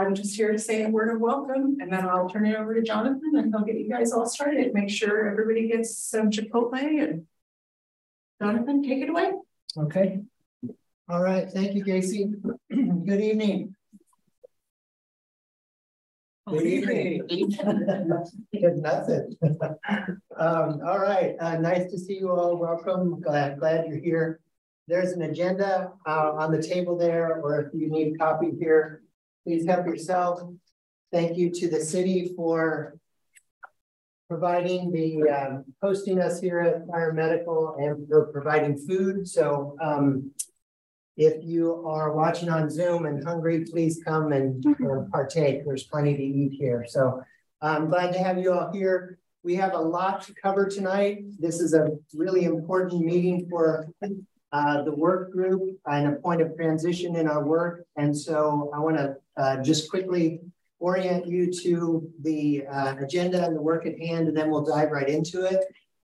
I'm just here to say a word of welcome and then I'll turn it over to Jonathan and he'll get you guys all started. Make sure everybody gets some Chipotle and Jonathan, take it away. Okay. All right. Thank you, Casey. Good evening. Good evening. Good nothing. um, all right. Uh, nice to see you all. Welcome. Glad glad you're here. There's an agenda uh, on the table there, or if you need a copy here, please help yourself. Thank you to the city for providing the um, hosting us here at Fire Medical and for providing food. So um, if you are watching on Zoom and hungry, please come and uh, partake. There's plenty to eat here. So I'm glad to have you all here. We have a lot to cover tonight. This is a really important meeting for uh, the work group and a point of transition in our work. And so I want to uh, just quickly orient you to the uh, agenda and the work at hand, and then we'll dive right into it.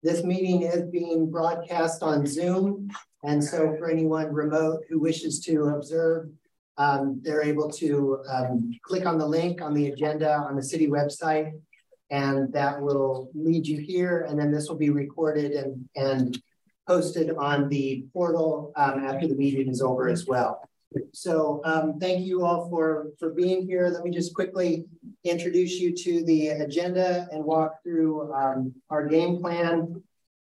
This meeting is being broadcast on Zoom. And so for anyone remote who wishes to observe, um, they're able to um, click on the link on the agenda on the city website, and that will lead you here. And then this will be recorded and, and posted on the portal um, after the meeting is over as well. So um, thank you all for, for being here. Let me just quickly introduce you to the agenda and walk through um, our game plan.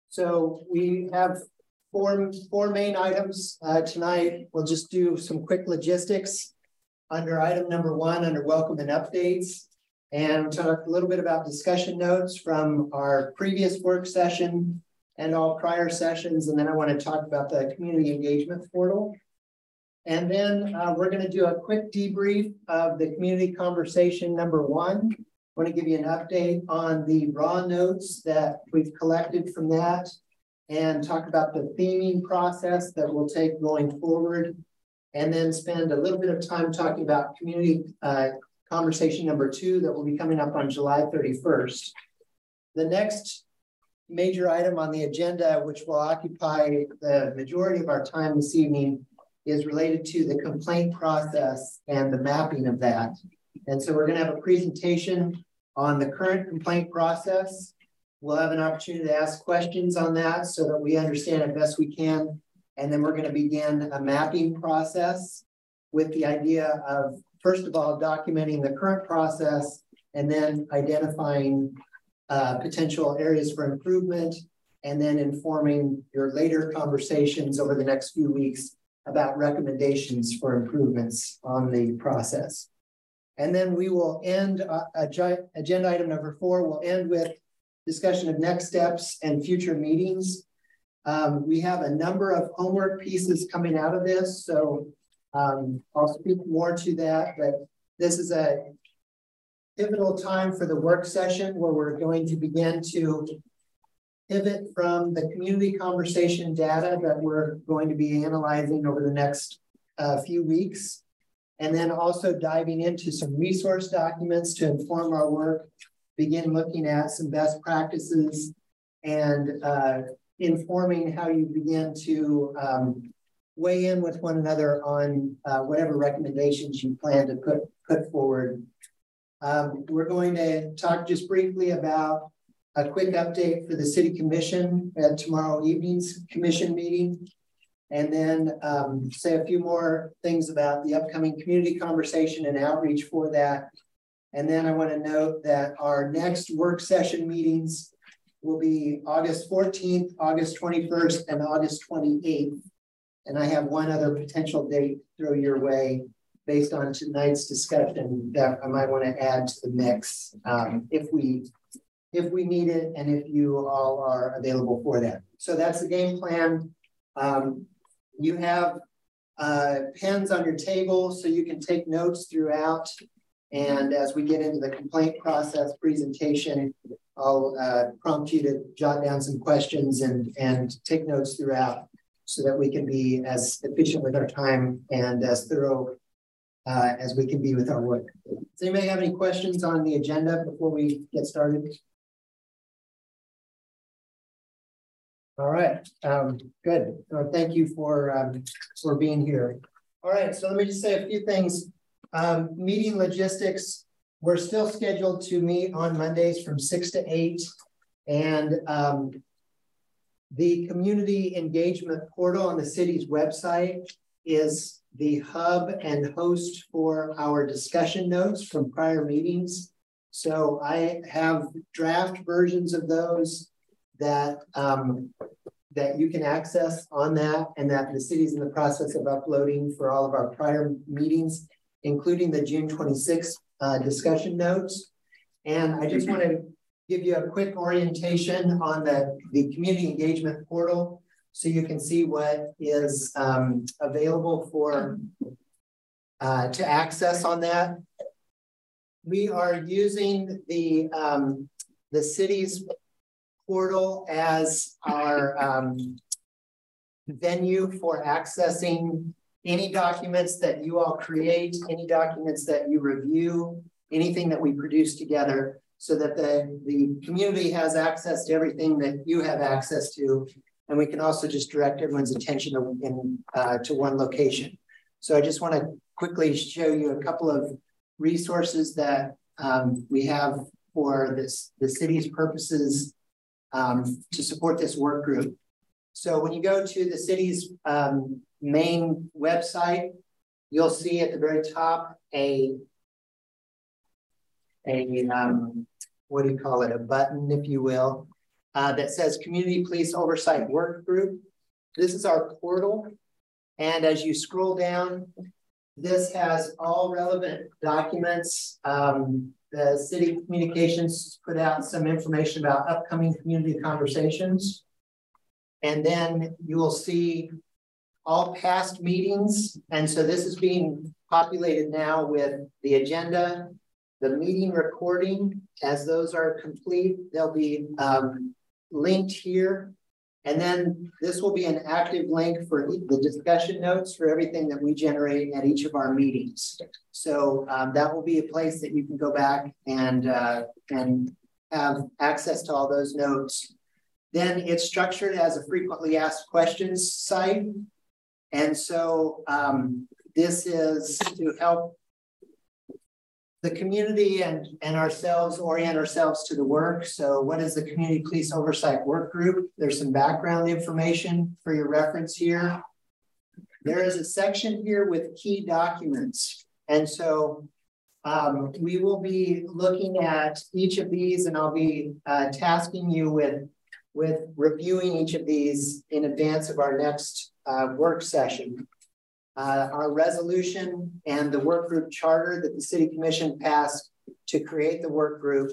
So we have four, four main items uh, tonight. We'll just do some quick logistics under item number one, under welcome and updates, and talk a little bit about discussion notes from our previous work session and all prior sessions. And then I want to talk about the community engagement portal. And then uh, we're going to do a quick debrief of the community conversation number one. I want to give you an update on the raw notes that we've collected from that and talk about the theming process that we'll take going forward. And then spend a little bit of time talking about community uh, conversation number two that will be coming up on July 31st. The next major item on the agenda, which will occupy the majority of our time this evening, is related to the complaint process and the mapping of that. And so we're going to have a presentation on the current complaint process. We'll have an opportunity to ask questions on that so that we understand it best we can. And then we're going to begin a mapping process with the idea of, first of all, documenting the current process and then identifying uh, potential areas for improvement and then informing your later conversations over the next few weeks about recommendations for improvements on the process. And then we will end uh, agenda item number four, we'll end with discussion of next steps and future meetings. Um, we have a number of homework pieces coming out of this, so um, I'll speak more to that, but this is a pivotal time for the work session where we're going to begin to pivot from the community conversation data that we're going to be analyzing over the next uh, few weeks, and then also diving into some resource documents to inform our work, begin looking at some best practices and uh, informing how you begin to um, weigh in with one another on uh, whatever recommendations you plan to put, put forward. Um, we're going to talk just briefly about a quick update for the city commission at tomorrow evening's commission meeting, and then um, say a few more things about the upcoming community conversation and outreach for that. And then I want to note that our next work session meetings will be August 14th, August 21st, and August 28th. And I have one other potential date throw your way based on tonight's discussion that I might want to add to the mix um, if we if we need it and if you all are available for that. So that's the game plan. Um, you have uh, pens on your table so you can take notes throughout. And as we get into the complaint process presentation, I'll uh, prompt you to jot down some questions and, and take notes throughout so that we can be as efficient with our time and as thorough uh, as we can be with our work. Does anybody have any questions on the agenda before we get started? All right, um, good. thank you for um, for being here. All right, so let me just say a few things um, meeting logistics, we're still scheduled to meet on Mondays from six to eight. And um, the community engagement portal on the city's website is the hub and host for our discussion notes from prior meetings. So I have draft versions of those that um, that you can access on that and that the city's in the process of uploading for all of our prior meetings, including the June 26th uh, discussion notes. And I just want to give you a quick orientation on the, the community engagement portal so you can see what is um, available for uh, to access on that. We are using the um, the city's portal as our um, venue for accessing any documents that you all create, any documents that you review, anything that we produce together so that the, the community has access to everything that you have access to. And we can also just direct everyone's attention to, in, uh, to one location. So I just want to quickly show you a couple of resources that um, we have for this the city's purposes um, to support this work group. So when you go to the city's um, main website, you'll see at the very top a, a um, what do you call it, a button, if you will, uh, that says Community Police Oversight Work Group. This is our portal. And as you scroll down, this has all relevant documents um, the city communications put out some information about upcoming community conversations. And then you will see all past meetings. And so this is being populated now with the agenda, the meeting recording. As those are complete, they'll be um, linked here and then this will be an active link for the discussion notes for everything that we generate at each of our meetings. So um, that will be a place that you can go back and, uh, and have access to all those notes. Then it's structured as a frequently asked questions site. And so um, this is to help the community and, and ourselves orient ourselves to the work. So what is the Community Police Oversight Work Group? There's some background information for your reference here. There is a section here with key documents. And so um, we will be looking at each of these and I'll be uh, tasking you with, with reviewing each of these in advance of our next uh, work session uh, our resolution and the work group charter that the city commission passed to create the work group,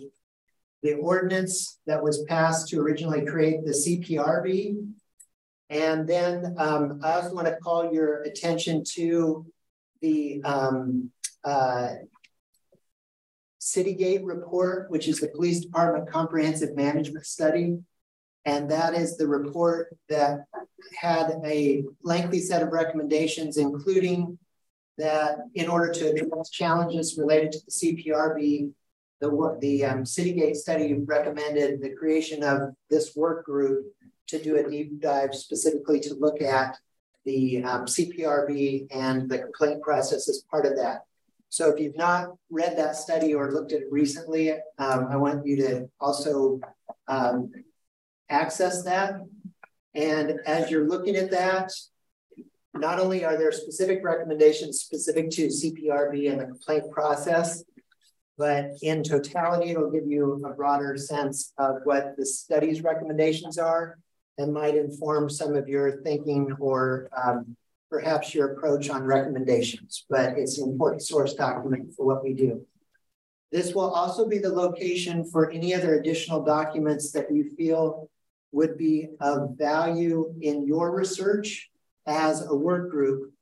the ordinance that was passed to originally create the CPRB, and then um, I also want to call your attention to the um, uh, Citygate report, which is the police department comprehensive management study. And that is the report that had a lengthy set of recommendations, including that in order to address challenges related to the CPRB, the, the um, Citygate study recommended the creation of this work group to do a deep dive specifically to look at the um, CPRB and the complaint process as part of that. So if you've not read that study or looked at it recently, um, I want you to also um, access that. And as you're looking at that, not only are there specific recommendations specific to CPRB and the complaint process, but in totality, it'll give you a broader sense of what the study's recommendations are and might inform some of your thinking or um, perhaps your approach on recommendations, but it's an important source document for what we do. This will also be the location for any other additional documents that you feel would be of value in your research as a work group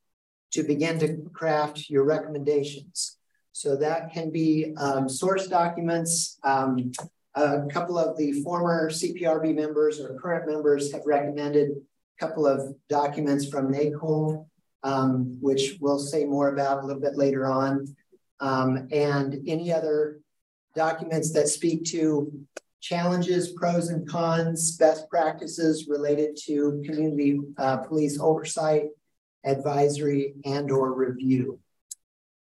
to begin to craft your recommendations. So that can be um, source documents. Um, a couple of the former CPRB members or current members have recommended a couple of documents from NACOLE, um, which we'll say more about a little bit later on. Um, and any other documents that speak to challenges, pros and cons, best practices related to community uh, police oversight, advisory, and or review.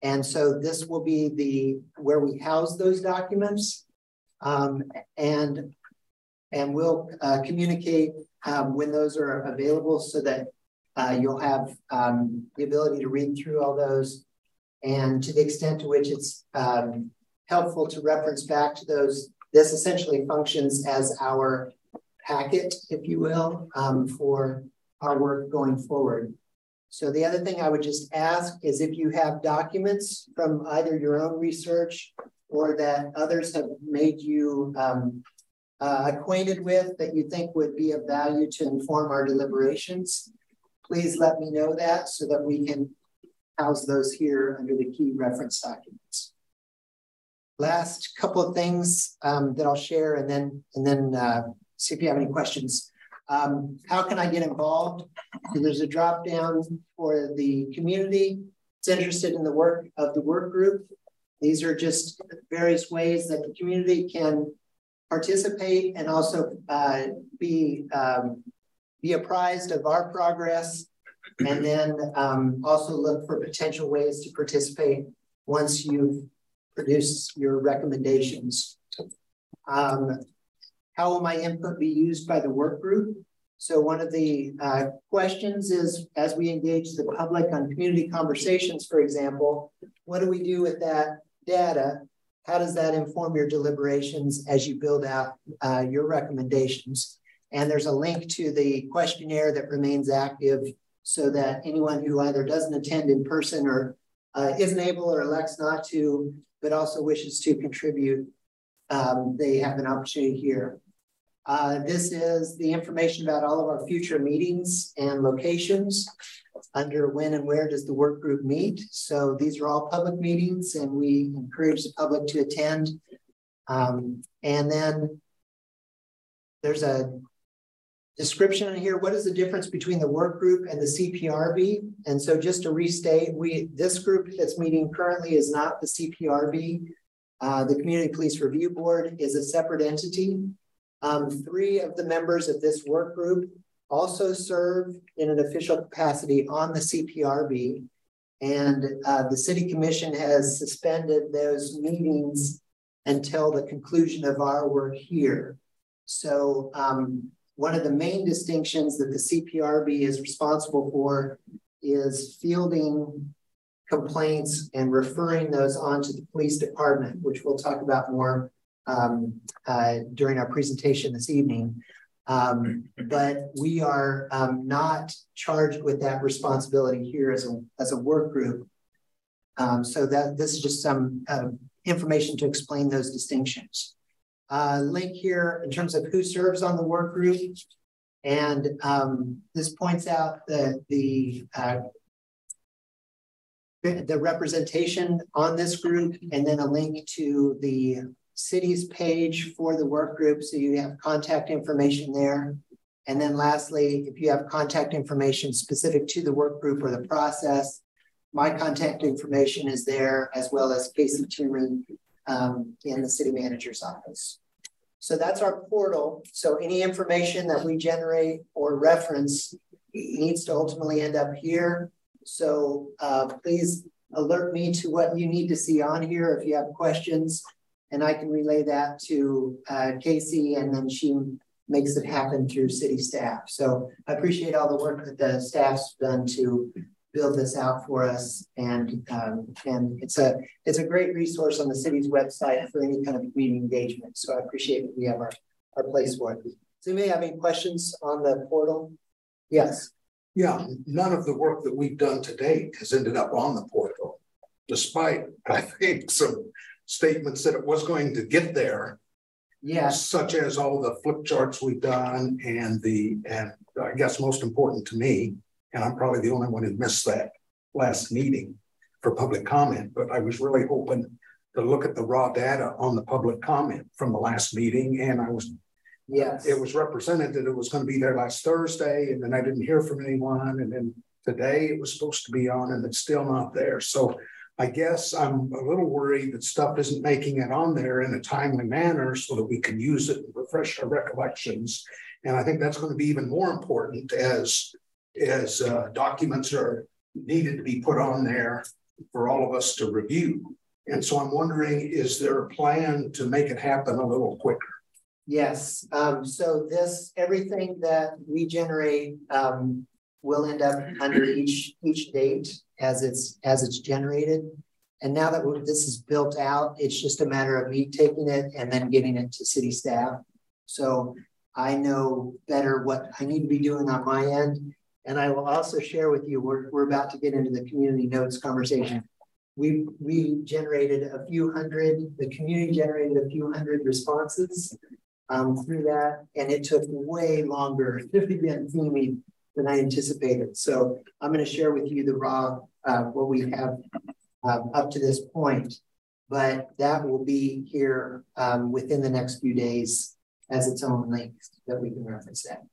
And so this will be the where we house those documents. Um, and and we'll uh, communicate um, when those are available so that uh, you'll have um, the ability to read through all those. And to the extent to which it's um, helpful to reference back to those, this essentially functions as our packet, if you will, um, for our work going forward. So the other thing I would just ask is if you have documents from either your own research or that others have made you um, uh, acquainted with that you think would be of value to inform our deliberations, please let me know that so that we can house those here under the key reference documents. Last couple of things um, that I'll share and then and then uh, see if you have any questions. Um, how can I get involved? So there's a drop down for the community that's interested in the work of the work group. These are just various ways that the community can participate and also uh, be um, be apprised of our progress, and then um, also look for potential ways to participate once you've produced your recommendations. Um, how will my input be used by the work group? So one of the uh, questions is, as we engage the public on community conversations, for example, what do we do with that data how does that inform your deliberations as you build out uh, your recommendations? And there's a link to the questionnaire that remains active so that anyone who either doesn't attend in person or uh, isn't able or elects not to, but also wishes to contribute, um, they have an opportunity here. Uh, this is the information about all of our future meetings and locations under when and where does the work group meet. So these are all public meetings and we encourage the public to attend. Um, and then there's a description in here. What is the difference between the work group and the CPRB? And so just to restate, we this group that's meeting currently is not the CPRB. Uh, the Community Police Review Board is a separate entity. Um, three of the members of this work group also serve in an official capacity on the CPRB. And uh, the city commission has suspended those meetings until the conclusion of our work here. So um, one of the main distinctions that the CPRB is responsible for is fielding complaints and referring those on to the police department, which we'll talk about more um, uh, during our presentation this evening. Um, but we are um, not charged with that responsibility here as a, as a work group. Um, so that this is just some uh, information to explain those distinctions. Uh, link here in terms of who serves on the work group. And um, this points out that the uh, the representation on this group and then a link to the city's page for the work group. So you have contact information there. And then lastly, if you have contact information specific to the work group or the process, my contact information is there as well as Casey Tierman um, in the city manager's office. So that's our portal. So any information that we generate or reference needs to ultimately end up here. So uh, please alert me to what you need to see on here if you have questions and I can relay that to uh, Casey, and then she makes it happen through city staff. So I appreciate all the work that the staff's done to build this out for us, and um, and it's a it's a great resource on the city's website for any kind of community engagement. So I appreciate that we have our our place for it. So you may have any questions on the portal? Yes. Yeah, none of the work that we've done to date has ended up on the portal, despite I think some statements that it was going to get there. Yes. Such as all the flip charts we've done and the, and I guess most important to me, and I'm probably the only one who missed that last meeting for public comment, but I was really hoping to look at the raw data on the public comment from the last meeting. And I was, yes, it was represented that it was going to be there last Thursday. And then I didn't hear from anyone. And then today it was supposed to be on and it's still not there. So I guess I'm a little worried that stuff isn't making it on there in a timely manner so that we can use it and refresh our recollections. And I think that's going to be even more important as, as uh, documents are needed to be put on there for all of us to review. And so I'm wondering, is there a plan to make it happen a little quicker? Yes, um, so this, everything that we generate, um, will end up under each, each date as it's, as it's generated. And now that this is built out, it's just a matter of me taking it and then getting it to city staff. So I know better what I need to be doing on my end. And I will also share with you, we're, we're about to get into the community notes conversation. We, we generated a few hundred, the community generated a few hundred responses um, through that. And it took way longer get through than I anticipated. So I'm going to share with you the raw, uh, what we have um, up to this point, but that will be here um, within the next few days as its own link that we can reference that.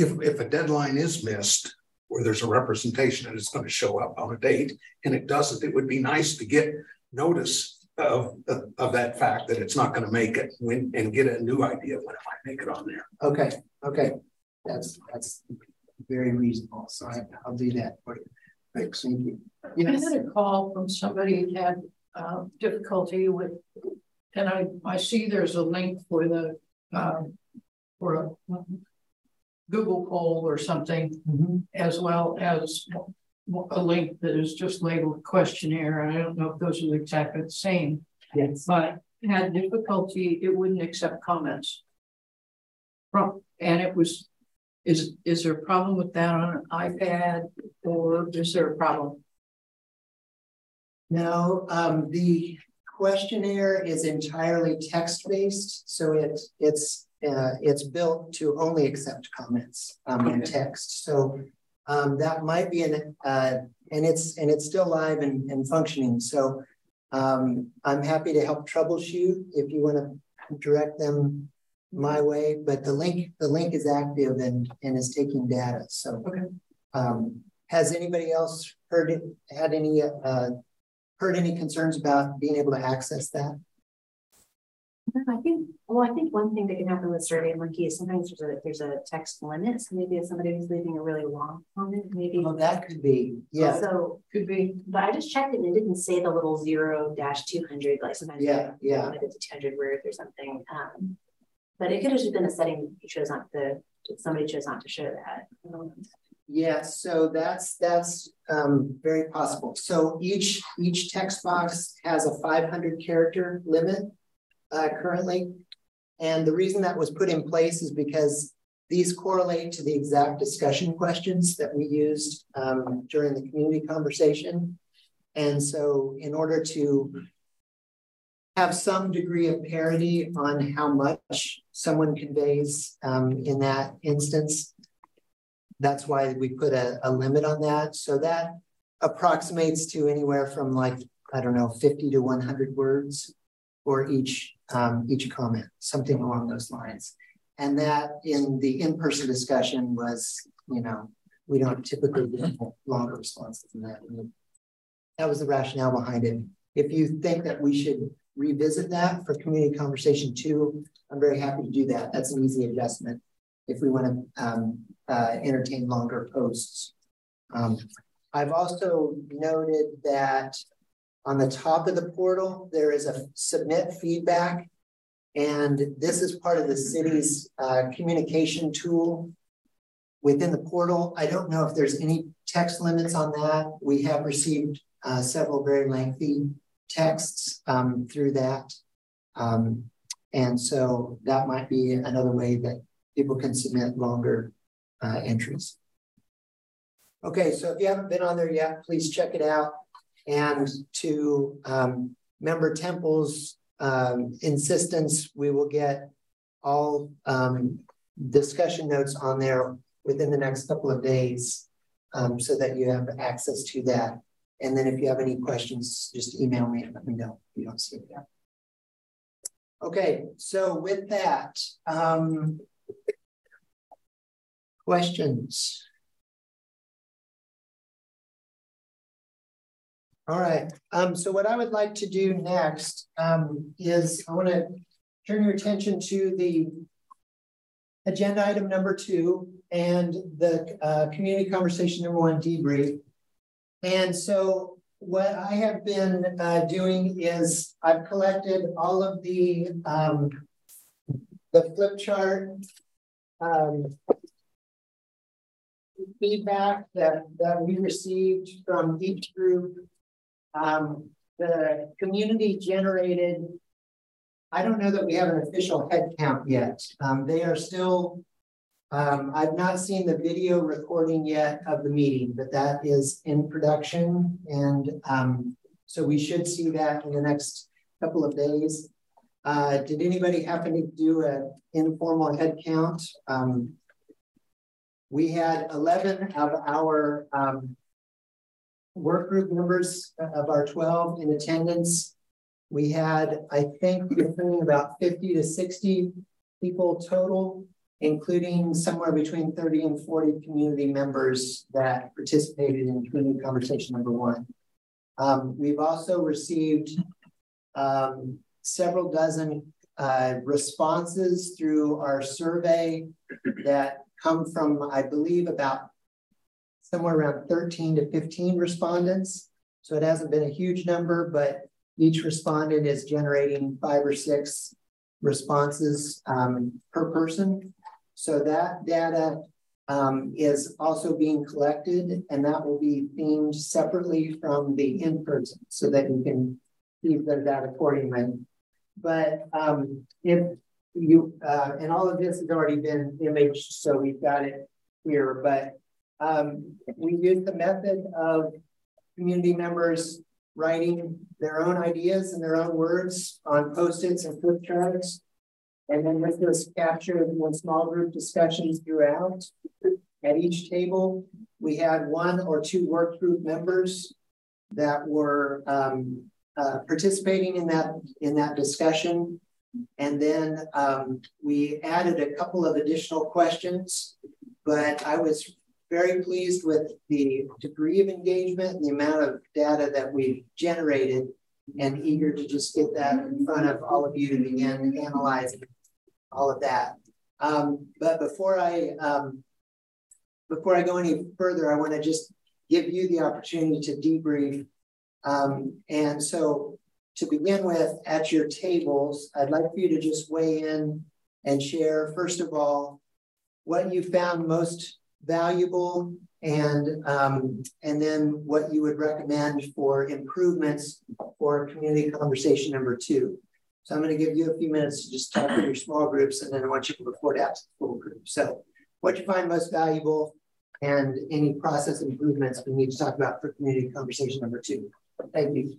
If, if a deadline is missed, where there's a representation and it's going to show up on a date and it doesn't, it would be nice to get notice of, of, of that fact that it's not going to make it when, and get a new idea of when it might make it on there. Okay, okay. That's that's very reasonable. So I, will do that for you. Thanks. Thank you. Yes. I had a call from somebody who had uh, difficulty with, and I, I see there's a link for the um, for a Google poll or something, mm -hmm. as well as a link that is just labeled questionnaire. I don't know if those are exactly the same. Yes. But had difficulty, it wouldn't accept comments. From and it was is is there a problem with that on an iPad or is there a problem? No, um, the questionnaire is entirely text-based, so it it's uh, it's built to only accept comments um, in text. So um, that might be an uh, and it's and it's still live and, and functioning. So um, I'm happy to help troubleshoot if you want to direct them my way. But the link the link is active and and is taking data. So okay. Um, has anybody else heard it, had any uh, heard any concerns about being able to access that? I think, well, I think one thing that can happen with Survey Monkey is sometimes there's a there's a text limit. So maybe if somebody who's leaving a really long comment, maybe. Oh, that could be, yeah. So could be. But I just checked it and it didn't say the little zero dash two hundred. Like sometimes yeah, yeah, limited to two hundred words or something. Um, but it could have just been a setting you chose not to. Somebody chose not to show that. Yeah, so that's that's um, very possible. So each each text box has a 500 character limit uh, currently, and the reason that was put in place is because these correlate to the exact discussion questions that we used um, during the community conversation. And so, in order to have some degree of parity on how much someone conveys um, in that instance, that's why we put a, a limit on that. So that approximates to anywhere from like, I don't know, 50 to 100 words for each, um, each comment, something along those lines. And that in the in-person discussion was, you know, we don't typically get longer responses than that. And that was the rationale behind it. If you think that we should revisit that for community conversation two, I'm very happy to do that. That's an easy adjustment if we want to um, uh, entertain longer posts. Um, I've also noted that on the top of the portal, there is a submit feedback. And this is part of the city's uh, communication tool within the portal. I don't know if there's any text limits on that. We have received uh, several very lengthy texts um, through that. Um, and so that might be another way that people can submit longer uh, entries. Okay, so if you haven't been on there yet, please check it out. And to um, member Temple's um, insistence, we will get all um, discussion notes on there within the next couple of days um, so that you have access to that. And then if you have any questions, just email me and let me know if you don't see it yet. Okay, so with that, um, questions? All right, um, so what I would like to do next um, is I want to turn your attention to the agenda item number two and the uh, community conversation number one debrief. And so what I have been uh, doing is I've collected all of the um, the flip chart um, feedback that, that we received from each group. Um, the community generated, I don't know that we have an official head count yet. Um, they are still um, I've not seen the video recording yet of the meeting, but that is in production. And um, so we should see that in the next couple of days. Uh, did anybody happen to do an informal head count? Um, we had 11 of our um, work group members of our 12 in attendance. We had, I think, about 50 to 60 people total including somewhere between 30 and 40 community members that participated in community conversation number one. Um, we've also received um, several dozen uh, responses through our survey that come from, I believe, about somewhere around 13 to 15 respondents. So it hasn't been a huge number, but each respondent is generating five or six responses um, per person. So that data um, is also being collected and that will be themed separately from the in-person so that you can use that accordingly. But um, if you, uh, and all of this has already been imaged, so we've got it here, but um, we use the method of community members writing their own ideas and their own words on post-its and flip charts and then this captured in small group discussions throughout. At each table, we had one or two work group members that were um, uh, participating in that in that discussion. And then um, we added a couple of additional questions, but I was very pleased with the degree of engagement and the amount of data that we've generated and eager to just get that in front of all of you to begin analyzing all of that. Um, but before I um, before I go any further, I want to just give you the opportunity to debrief. Um, and so to begin with, at your tables, I'd like for you to just weigh in and share, first of all, what you found most valuable and um, and then what you would recommend for improvements for community conversation number two. So I'm going to give you a few minutes to just talk to your small groups, and then I want you to report out to the full group. So what you find most valuable and any process improvements we need to talk about for community conversation number two. Thank you.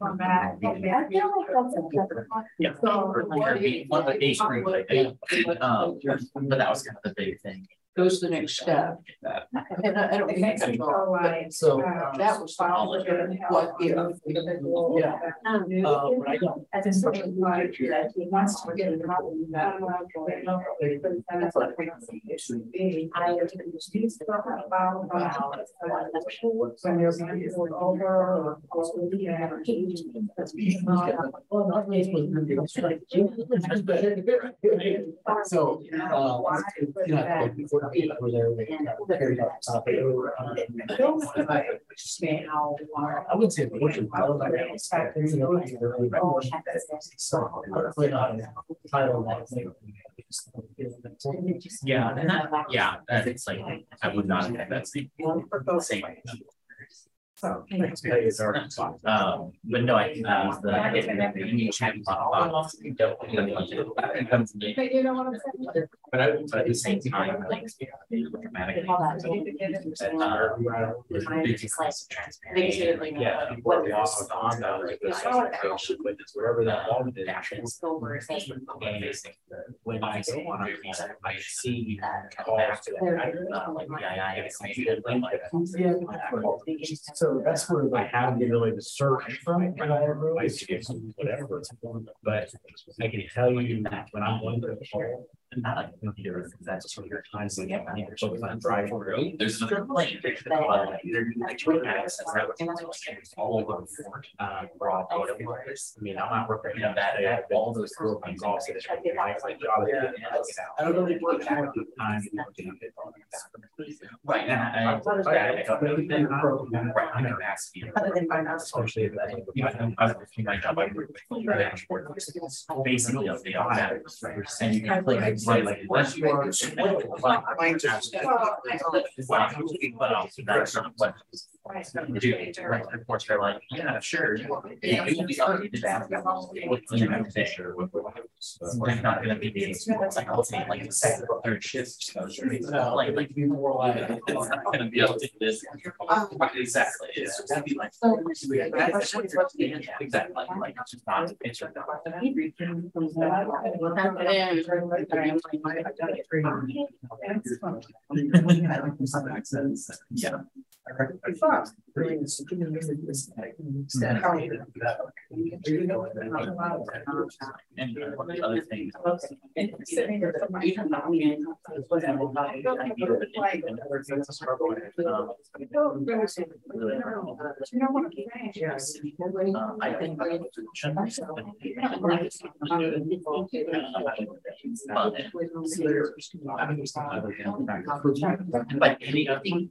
Come back. I feel like that's a different. Yeah. One of the base groups, I think, um, but that was kind of the big thing. Goes to the next step. And I I don't think that's wrong. So. That was fine. What if? Yeah. Um, Uh, but I don't. As a social he wants to get a problem with that. That's what I have to speak about about when you're going to over or also the So, uh, you know, before I would say. fortune, I was like, like- Yeah, and that, yeah, that it's like, I would not have that same, same. So. Um, but no, I, uh, the, I get the union chat. But But you know what I'm saying? I, but at the same time, like. Dramatic. All that, so you could get it to And, uh, It's big just like- increase in They should transparency. like. Yeah. What the is- law on the, like, the witness, wherever that ball is. Actions over a thing. And when I go on a case, I see calls to They're- that. uh, Like, yeah, yeah, it's maybe a little like. So that's where I have the ability to search from it, I whatever, but I can tell you that when I'm going to the call. Not like computer, that's sort of your time, so yeah, I'm so if I'm driving through, there's another like access, that was all over. Uh, broad data. I mean, I'm not working, know, that, all those little things also. it's like, it's like, job, I don't really work hard at the time. Right, and I. I- I don't really think- Right, I'm gonna ask you. Other than finance. Especially if I, you know, I was working my job, I work with the basically, all and you can play, right, like, unless you are. But also, that's not what. Do, right, of course, they're like, yeah, sure. Yeah, you can be on the With the beneficiary, not gonna be these, like, I'll like, the second or third shift. Like, like, be more like. It's not gonna be able to do this. Exactly, it's gonna be like. Exactly, like, it's just not, it's just not. Yeah. And one the other things. I think. Any other. thing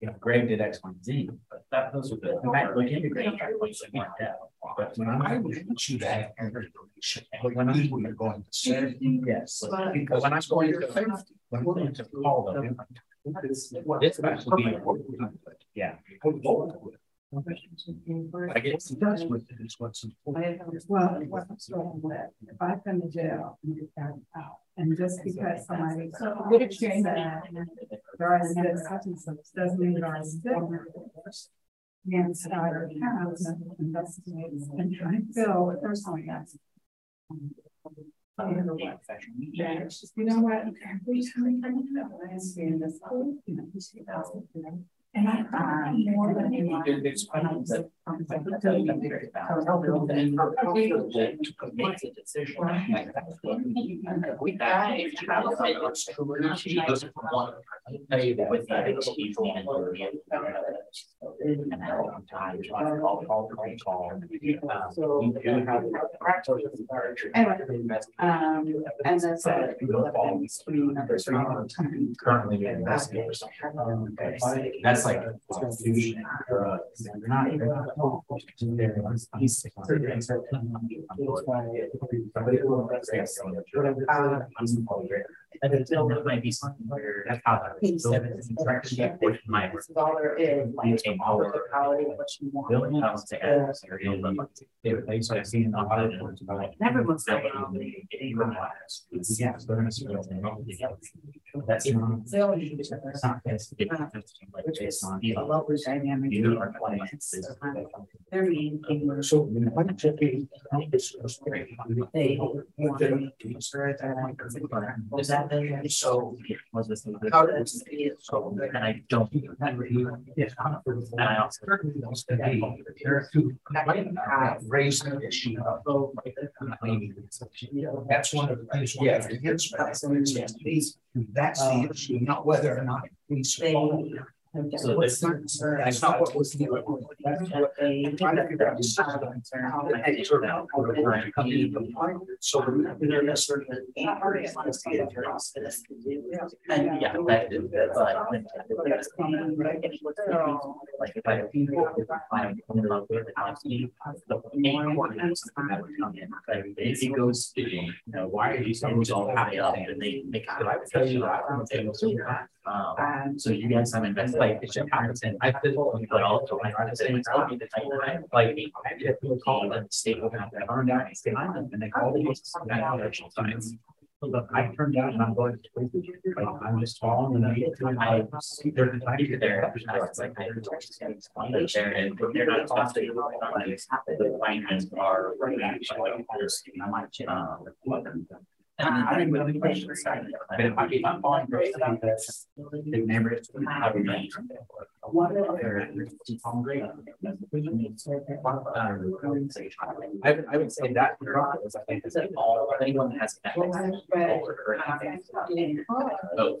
you know, Greg did X, Y, and Z, but that, those are the, in fact, look into Greg. like. But when I I'm. would want you to have information. When I- When you're going to say. Yes, because when I'm going to, when we're going to call them. This actually be important. Yeah. I get some touch with it, is what's important. Well, what's wrong with it? If I come to jail and get found out, and just because somebody. Good exchange. There is this such and such, doesn't mean there is this. And so I have investigated and trying to fill it personally, that's. You know what? Every time I come out, I see in this, you you see that. I find more than you want. Make decision. We got. She goes from one, tell you that with the chief and and how I'm call, call, call, call. Um, do have. Anyway, Um, and. Currently being investigated. That's like. confusion. Not. 私はそれで見たことないことに、それを見たことないです。And then still, there might be something where that's how. that is. So, it's direction, yeah, which might work. Dollar is like. Maintain all of. What you want. Building house to add, so you're able to- they would- they sort of seen a lot of it. Everyone's That like, would um, be- even less. Yeah, it's very much- That's not. That's not. that's- it's like based on, you a know, lovely dynamic. You are clients. They're mean. So. when I'm checking- They. Was that the, so, was this? the- How does- So, and I don't. Yeah. And I also. There are two, raise an issue. That's one of the things we have to get. That's the issue, not whether or not. we support it. So this. That's not what was. the- That's what- I'm trying to figure out the system. Hey, sort of, we're going to come in and. So gonna. And yeah, that is, but. Like if I. find one of the house, the main coordinates that would come in, If he goes, to, you know, why are these things all happy up and they make. it- I would tell you that. I so. Um, so you guys have invested, like, it should happen, and I did, but also, I try to say, tell me the type of time, like, I had to call the state will have that down, stay on them, and they call the. National signs. Look, I turned down and I'm going, like, I'm just following the to, I there's a time there, it's like. they're just squandered There and they're not costing. The finances are. Um, and I didn't really question side, but if I keep on falling for something that's the neighbors. I would make. They're- keep on great. I I would say that I think, that all, anyone that has. ethics forward or anything, Oh,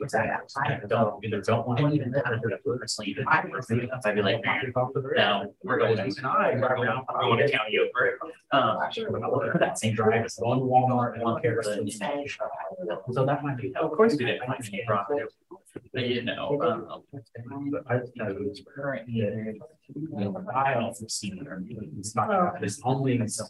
What's that? I don't, either don't want to even that, or personally, even I personally, I'd be like, no, we're going to. I want to count you over. Um, that same drive, it's one Walmart, and one Harrison. So that might be, of course, we didn't find any. But you know, um, but I, know, it's currently, I also see, it's not, it's only in some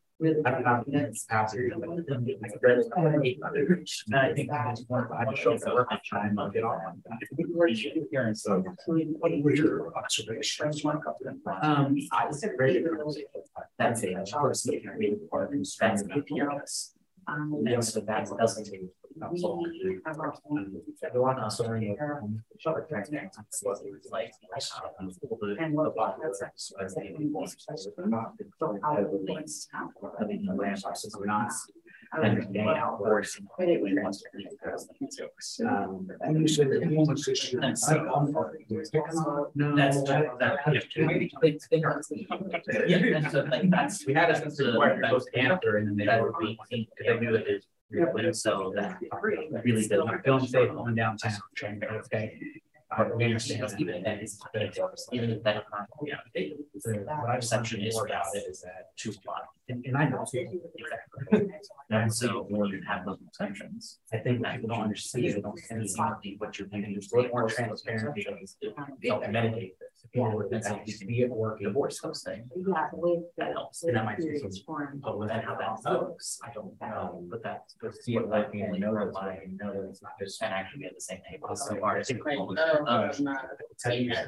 call it, that. And I think- I don't know, it's after. And I think that's one, I just show up and try and get off. on that. Here and so. What were your observations? Um, I was great. That's a, of course, if you're being part of that's the PRS. And so that doesn't take. council. The one I'm sorry. um, short transparency was Like. um, the- the block was as they- I mean, the land are not. Understanding how worse. Um, And you said that. That's so No. That's that. Yeah, and so like that's, we had a sense of where those answer and then they were being, because they knew it is. So that really did not film safe going downtown, okay. We understand even that is, even if that, yeah, it- the perception is about it is that two spot. And, and I know. Exactly. And so when you have those perceptions, I think that people don't understand, they don't see what you're doing, there's a little more transparent because don't meditate this. People would think that you be at work, divorce those things. Yeah, with that helps, and that might be some, but with that, how that looks, I don't know, but that's, to see it working and know that I know that it's not just, and actually be at the same table, so far, I think. um, Tell you that.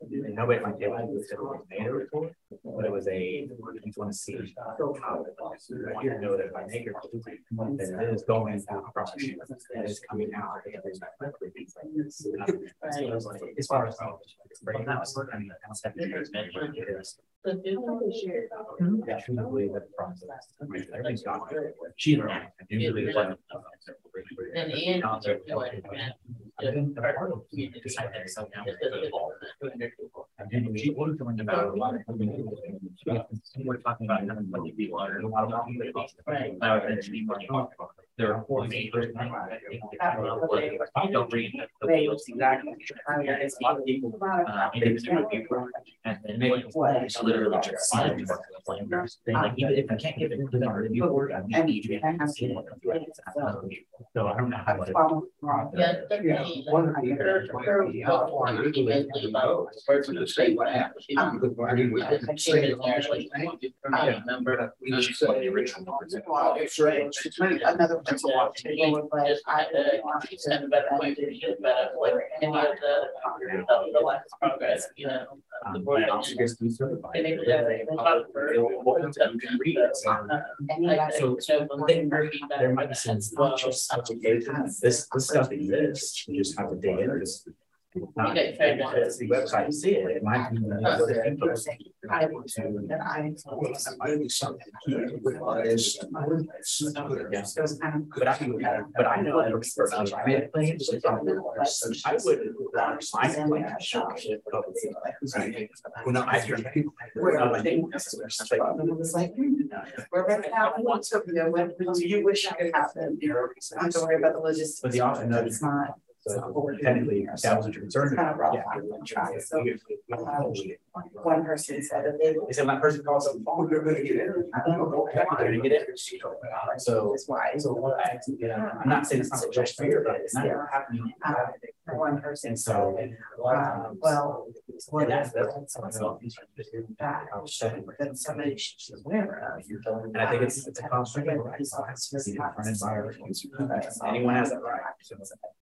and nobody at my table was said it was made a report, but it was a, I just want to see. how it was. I want you to know that if I make it, then it is going through the process, it is coming out. As far as. Right now, it's, I mean, I don't have to transmit, but it is. Yeah, she believe that process. Everything's gone. She. Usually. And Ian. Been a part of community decide that so now the. And then were talking about a lot of. We're talking about having like the water, a lot of. Right. Now, it's be much more. There are four major. I don't read the wheels exactly. It's a lot of people. Uh, and it's different people. And then maybe it's literally just. sign it. Like, even if I can't get it to the review board, I need you. to see it. So I don't know how. to- Yeah. Yeah, one of the- They're- they're- How far they're immensely about where's what. I came in there I remember. We just want the original. Well. Another one's a lot. Just, I, uh, send a better way to get better, like, any of the, of the last progress, you know. the board But of- also gets to be certified. And it, uh, they talk can read it. So- so when they There might be some conscious applications. This, this stuff exists. You just have to dig in. It's not- Okay, fair enough. It's the website, you see it. It might be. I would say that I. Maybe something. It's- Those kind of. But I, but I know. I don't prefer those. I mean, it's like- I would. I can like to show shit, but Right. Well, no, I hear people. We're not like- it's like- It was like, hmm, we're gonna have one, so, you know, what do you wish I could happen? You I don't worry about the logistics. But the often It's not. So technically, that was what you're concerned It's kind of rough. Yeah. I'm trying, so, One person said that they. They said my person up the phone, they're gonna get in. I don't know. They're gonna get in. So, That's why. so what I, you know, I'm not saying it's not just fear, but it's not happening. Uh, For one person. And so. Uh, well. And that's the. That, that somebody should aware of. And I think it's, it's a constant. right? It's being confronted by our- Anyone has that right.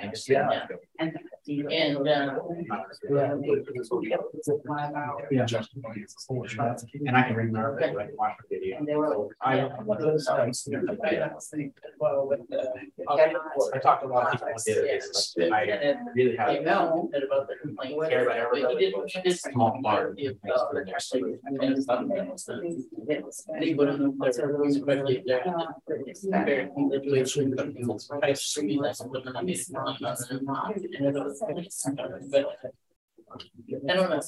to make. Yeah. And. And, uh, Yeah. And I can remember, it, I watch the video. And they were. I, one of those things. well, with the. I talked to a lot of people. on the other days, but I really have. Came out about the complaint. Care about But he did, he did. Small part. He, uh, actually, and some, and he wouldn't know if there was a question there. It's very- I see that's what I'm gonna be- and it was- but- I don't know,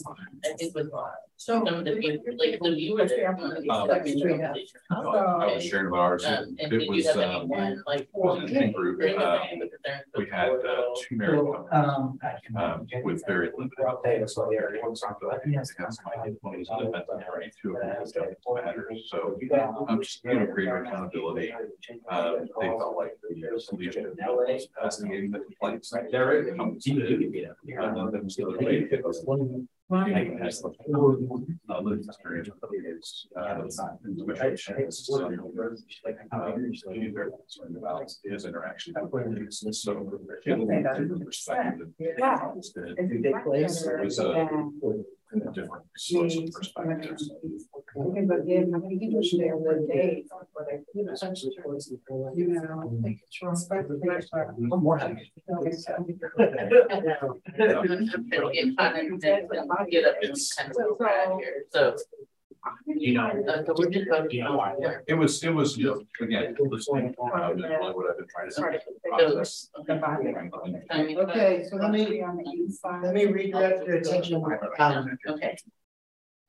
I think with. Some of the people, like, when you were there. I was sharing about ours. Um, and It was, um, anyone like? was an in group, during uh, day that they're- we had uh, two married couples, Um. um, with very limited. So they're. They had some employees that had been married, two of them had done matters, so I'm just, you know, greater accountability. Uh, they felt like the solution was investigating the complaints. There is. Comes You to- can be that. Uh, none of them still related. It was- I think that's the- lived experience with his, negotiations, so, he's very concerned about his interaction. with So, you know, different perspective. Yeah. It's the- It's a big place. It was a a different source of perspectives. Okay, but then, I mean, you just share one day. for the- You know, essentially, you know, like, it's respect the next part. One more. time. Okay, so- It'll get kind of, get up and kind of around here, so. You know. Uh, we're just. You know why? It was, it was, you know, again, listening, uh, what I've been trying to say. Process. I mean, Okay, so let me, On the east side. let me redirect your attention. Um, Okay,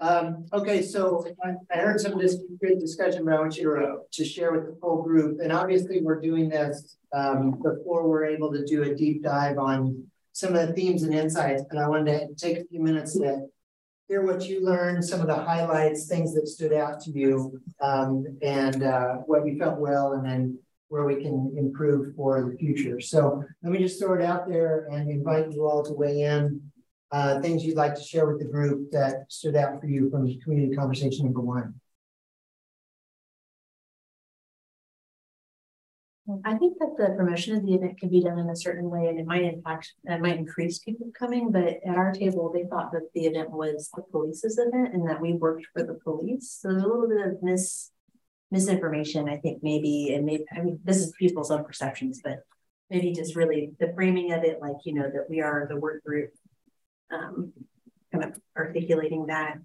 Um, okay, so I, I heard some of this good discussion, but I want you to, to share with the full group, and obviously we're doing this. Um, before we're able to do a deep dive on some of the themes and insights, and I wanted to take a few minutes to. Hear what you learned, some of the highlights, things that stood out to you, um, and uh, what you felt well, and then. Where we can improve for the future, so let me just throw it out there and invite you all to weigh in uh, things you'd like to share with the group that stood out for you from community conversation number one. I think that the promotion of the event can be done in a certain way and it might impact, it might increase people coming, but at our table, they thought that the event was the police's event and that we worked for the police. So there's a little bit of mis misinformation, I think maybe, and maybe, I mean, this is people's own perceptions, but maybe just really the framing of it, like, you know, that we are the work group, um, kind of articulating that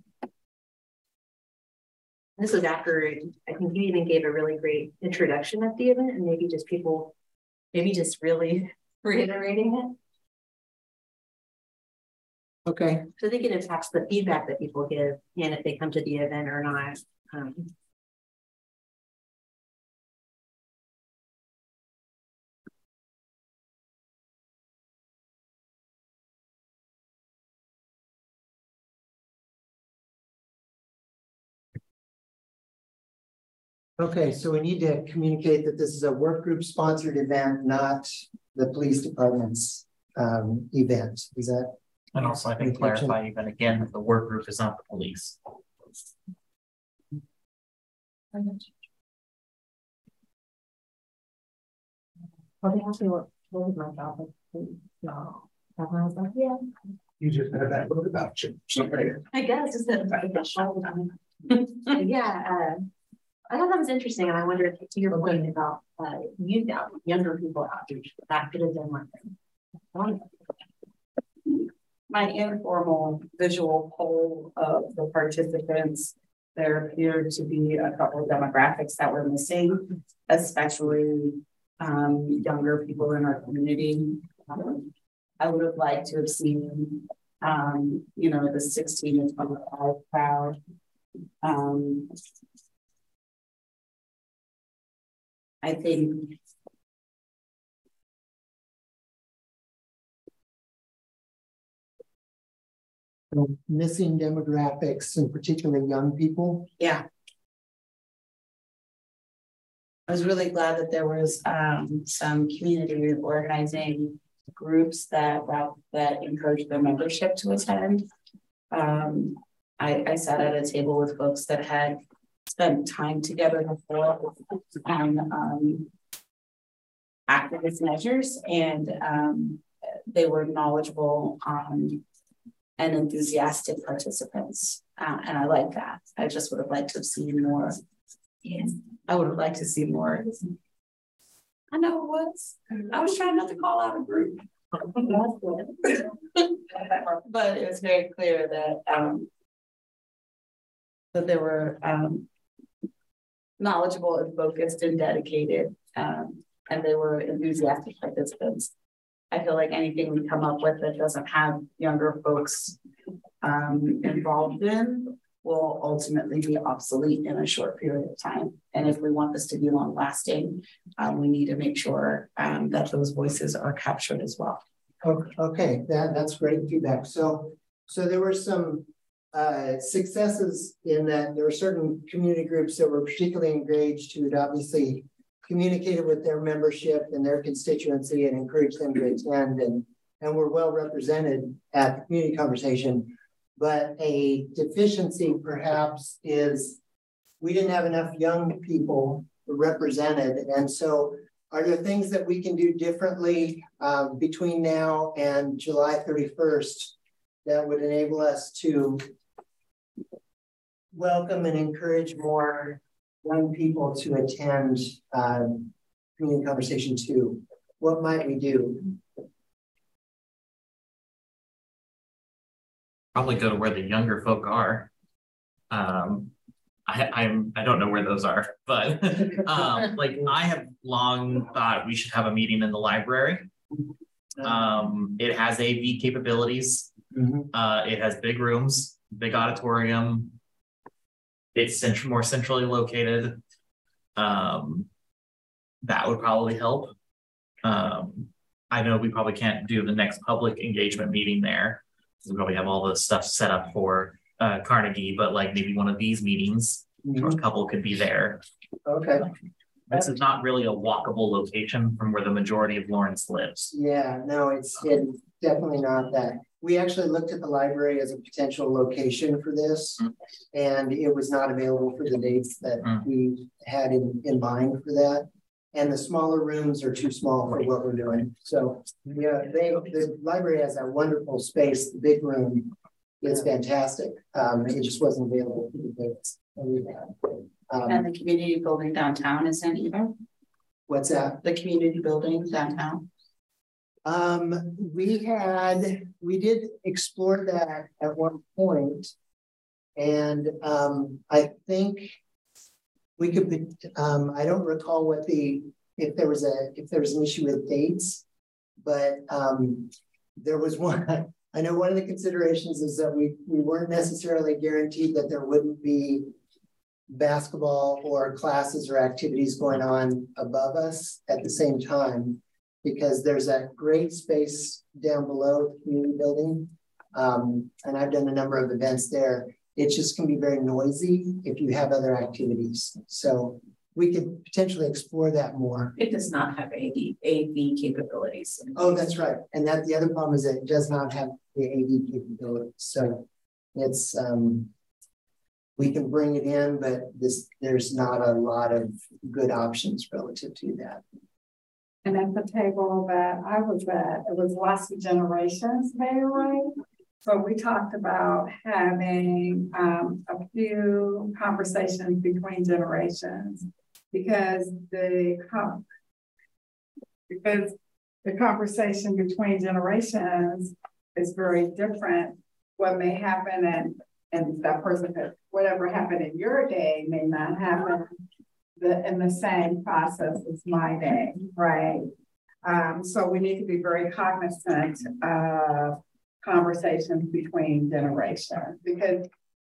this was after I think you even gave a really great introduction at the event, and maybe just people, maybe just really reiterating it. Okay. So I think it impacts the feedback that people give and if they come to the event or not. Um, Okay, so we need to communicate that this is a work group sponsored event, not the police department's um, event. Is that? And also, I think clarify even again that the work group is not the police. Well, they asked me what, what was my job. No. I was like, yeah. You just had that book about you. Sorry. I guess it's that yeah. Uh, I thought that was interesting, and I wonder if, to your point about uh, youth out, younger people outreach, that could have been one thing. My informal visual poll of the participants, there appeared to be a couple of demographics that were missing, especially um, younger people in our community. Um, I would have liked to have seen, um, you know, the 16 to 25 crowd. Um, I think missing demographics and particularly young people. Yeah. I was really glad that there was um, some community organizing groups that that encouraged their membership to attend. Um, I, I sat at a table with folks that had spent time together before on um, activist measures, and um, they were knowledgeable um, and enthusiastic participants. Uh, and I like that. I just would have liked to have seen more. Yeah, I would have liked to see more. I know it was. I was trying not to call out a group. but it was very clear that um, that there were um, knowledgeable and focused and dedicated. Um, and they were enthusiastic participants. I feel like anything we come up with that doesn't have younger folks um, involved in will ultimately be obsolete in a short period of time. And if we want this to be long lasting, um, we need to make sure um, that those voices are captured as well. Okay, that, that's great feedback. So, so there were some uh, successes in that there were certain community groups that were particularly engaged who had obviously communicated with their membership and their constituency and encouraged them to attend and, and were well represented at the community conversation. But a deficiency perhaps is we didn't have enough young people represented. And so are there things that we can do differently uh, between now and July 31st that would enable us to welcome and encourage more young people to attend um, community conversation two? What might we do? Probably go to where the younger folk are. Um, I, I'm I don't know where those are, but um, like I have long thought we should have a meeting in the library. Um, it has AV capabilities. Mm-hmm. Uh, it has big rooms, big auditorium, it's cent- more centrally located. Um, that would probably help. Um, I know we probably can't do the next public engagement meeting there. We probably have all the stuff set up for uh, Carnegie, but like maybe one of these meetings, mm-hmm. a couple could be there. Okay. This is not really a walkable location from where the majority of Lawrence lives. Yeah, no, it's, it's definitely not that we actually looked at the library as a potential location for this, mm. and it was not available for the dates that mm. we had in, in mind for that. and the smaller rooms are too small for what we're doing. So, yeah, they, the library has a wonderful space, the big room is fantastic. Um, it just wasn't available for the dates that we had. And Um, the community building downtown isn't either, what's that? the community building downtown. Um, we had, we did explore that at one point, And, um, I think we could, um, I don't recall what the, if there was a, if there was an issue with dates. But, um, there was one, I know one of the considerations is that we, we weren't necessarily guaranteed that there wouldn't be basketball or classes or activities going on above us at the same time because there's that great space down below the community building. Um, and I've done a number of events there. It just can be very noisy if you have other activities. So we could potentially explore that more. It does not have AV, AV capabilities. Oh, that's right. And that the other problem is that it does not have the AV capability. So it's um we can bring it in, but this there's not a lot of good options relative to that. And at the table that I was at, it was of generations right? So we talked about having um a few conversations between generations. Because the because the conversation between generations is very different. What may happen and and that person whatever happened in your day may not happen the in the same process as my day, right? Um, so we need to be very cognizant of conversations between generations because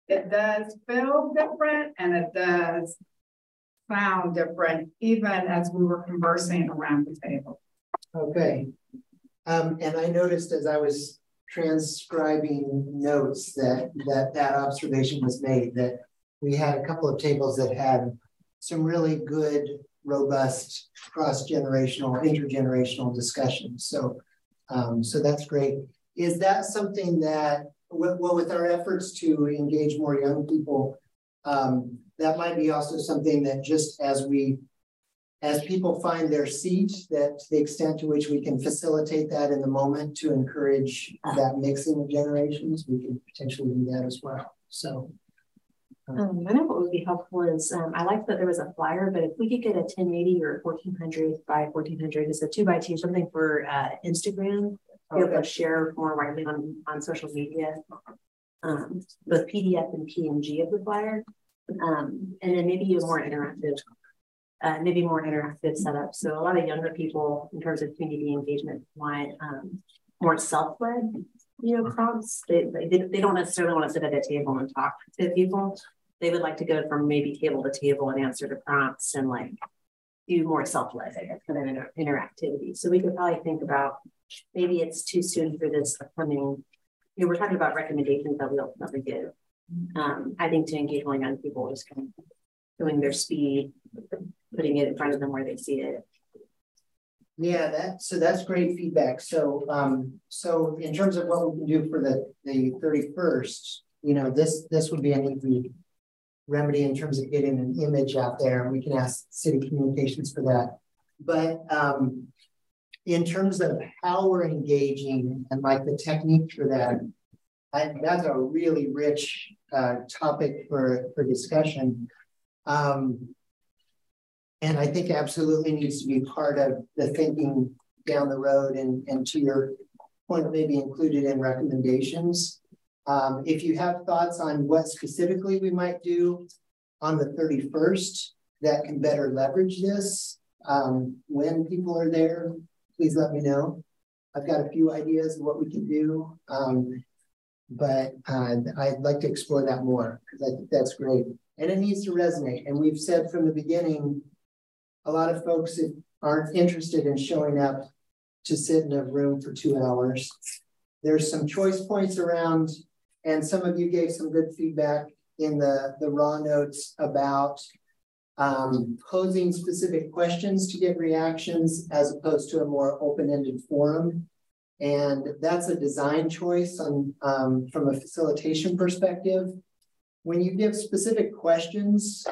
it does feel different and it does sound different, even as we were conversing around the table. Okay. Um, and I noticed as I was transcribing notes that that that observation was made that we had a couple of tables that had some really good, robust, cross-generational, intergenerational discussions. So, um, so that's great. Is that something that, well, with our efforts to engage more young people, um, that might be also something that just as we as people find their seat, that the extent to which we can facilitate that in the moment to encourage that mixing of generations, we can potentially do that as well. So. Um, I know what would be helpful is, um, I like that there was a flyer, but if we could get a ten eighty or fourteen hundred by fourteen hundred, it's a two by two, something for, uh, Instagram. Be able to share more widely on, on social media. Um, both PDF and PNG of the flyer. Um, and then maybe a more interactive uh, maybe more interactive setup. So a lot of younger people, in terms of community engagement, want um, more self-led, you know, prompts. They, they they don't necessarily want to sit at a table and talk to people. They would like to go from maybe table to table and answer the prompts and like do more self-led, I guess, for their inter interactivity. So we could probably think about maybe it's too soon for this upcoming. You know, we're talking about recommendations that we ultimately give. Um, I think to engage more young people is kind of doing their speed, putting it in front of them where they see it. Yeah, that so that's great feedback. So um, so in terms of what we can do for the the 31st, you know, this this would be an easy remedy in terms of getting an image out there, and we can ask city communications for that. But um, in terms of how we're engaging and like the technique for that, I, that's a really rich uh, topic for for discussion. Um, and I think absolutely needs to be part of the thinking down the road and, and to your point, maybe included in recommendations. Um, if you have thoughts on what specifically we might do on the 31st that can better leverage this um, when people are there, please let me know. I've got a few ideas of what we can do, um, but uh, I'd like to explore that more because I think that's great. And it needs to resonate. And we've said from the beginning, a lot of folks aren't interested in showing up to sit in a room for two hours. There's some choice points around, and some of you gave some good feedback in the, the raw notes about um, posing specific questions to get reactions as opposed to a more open-ended forum. And that's a design choice on, um, from a facilitation perspective. When you give specific questions,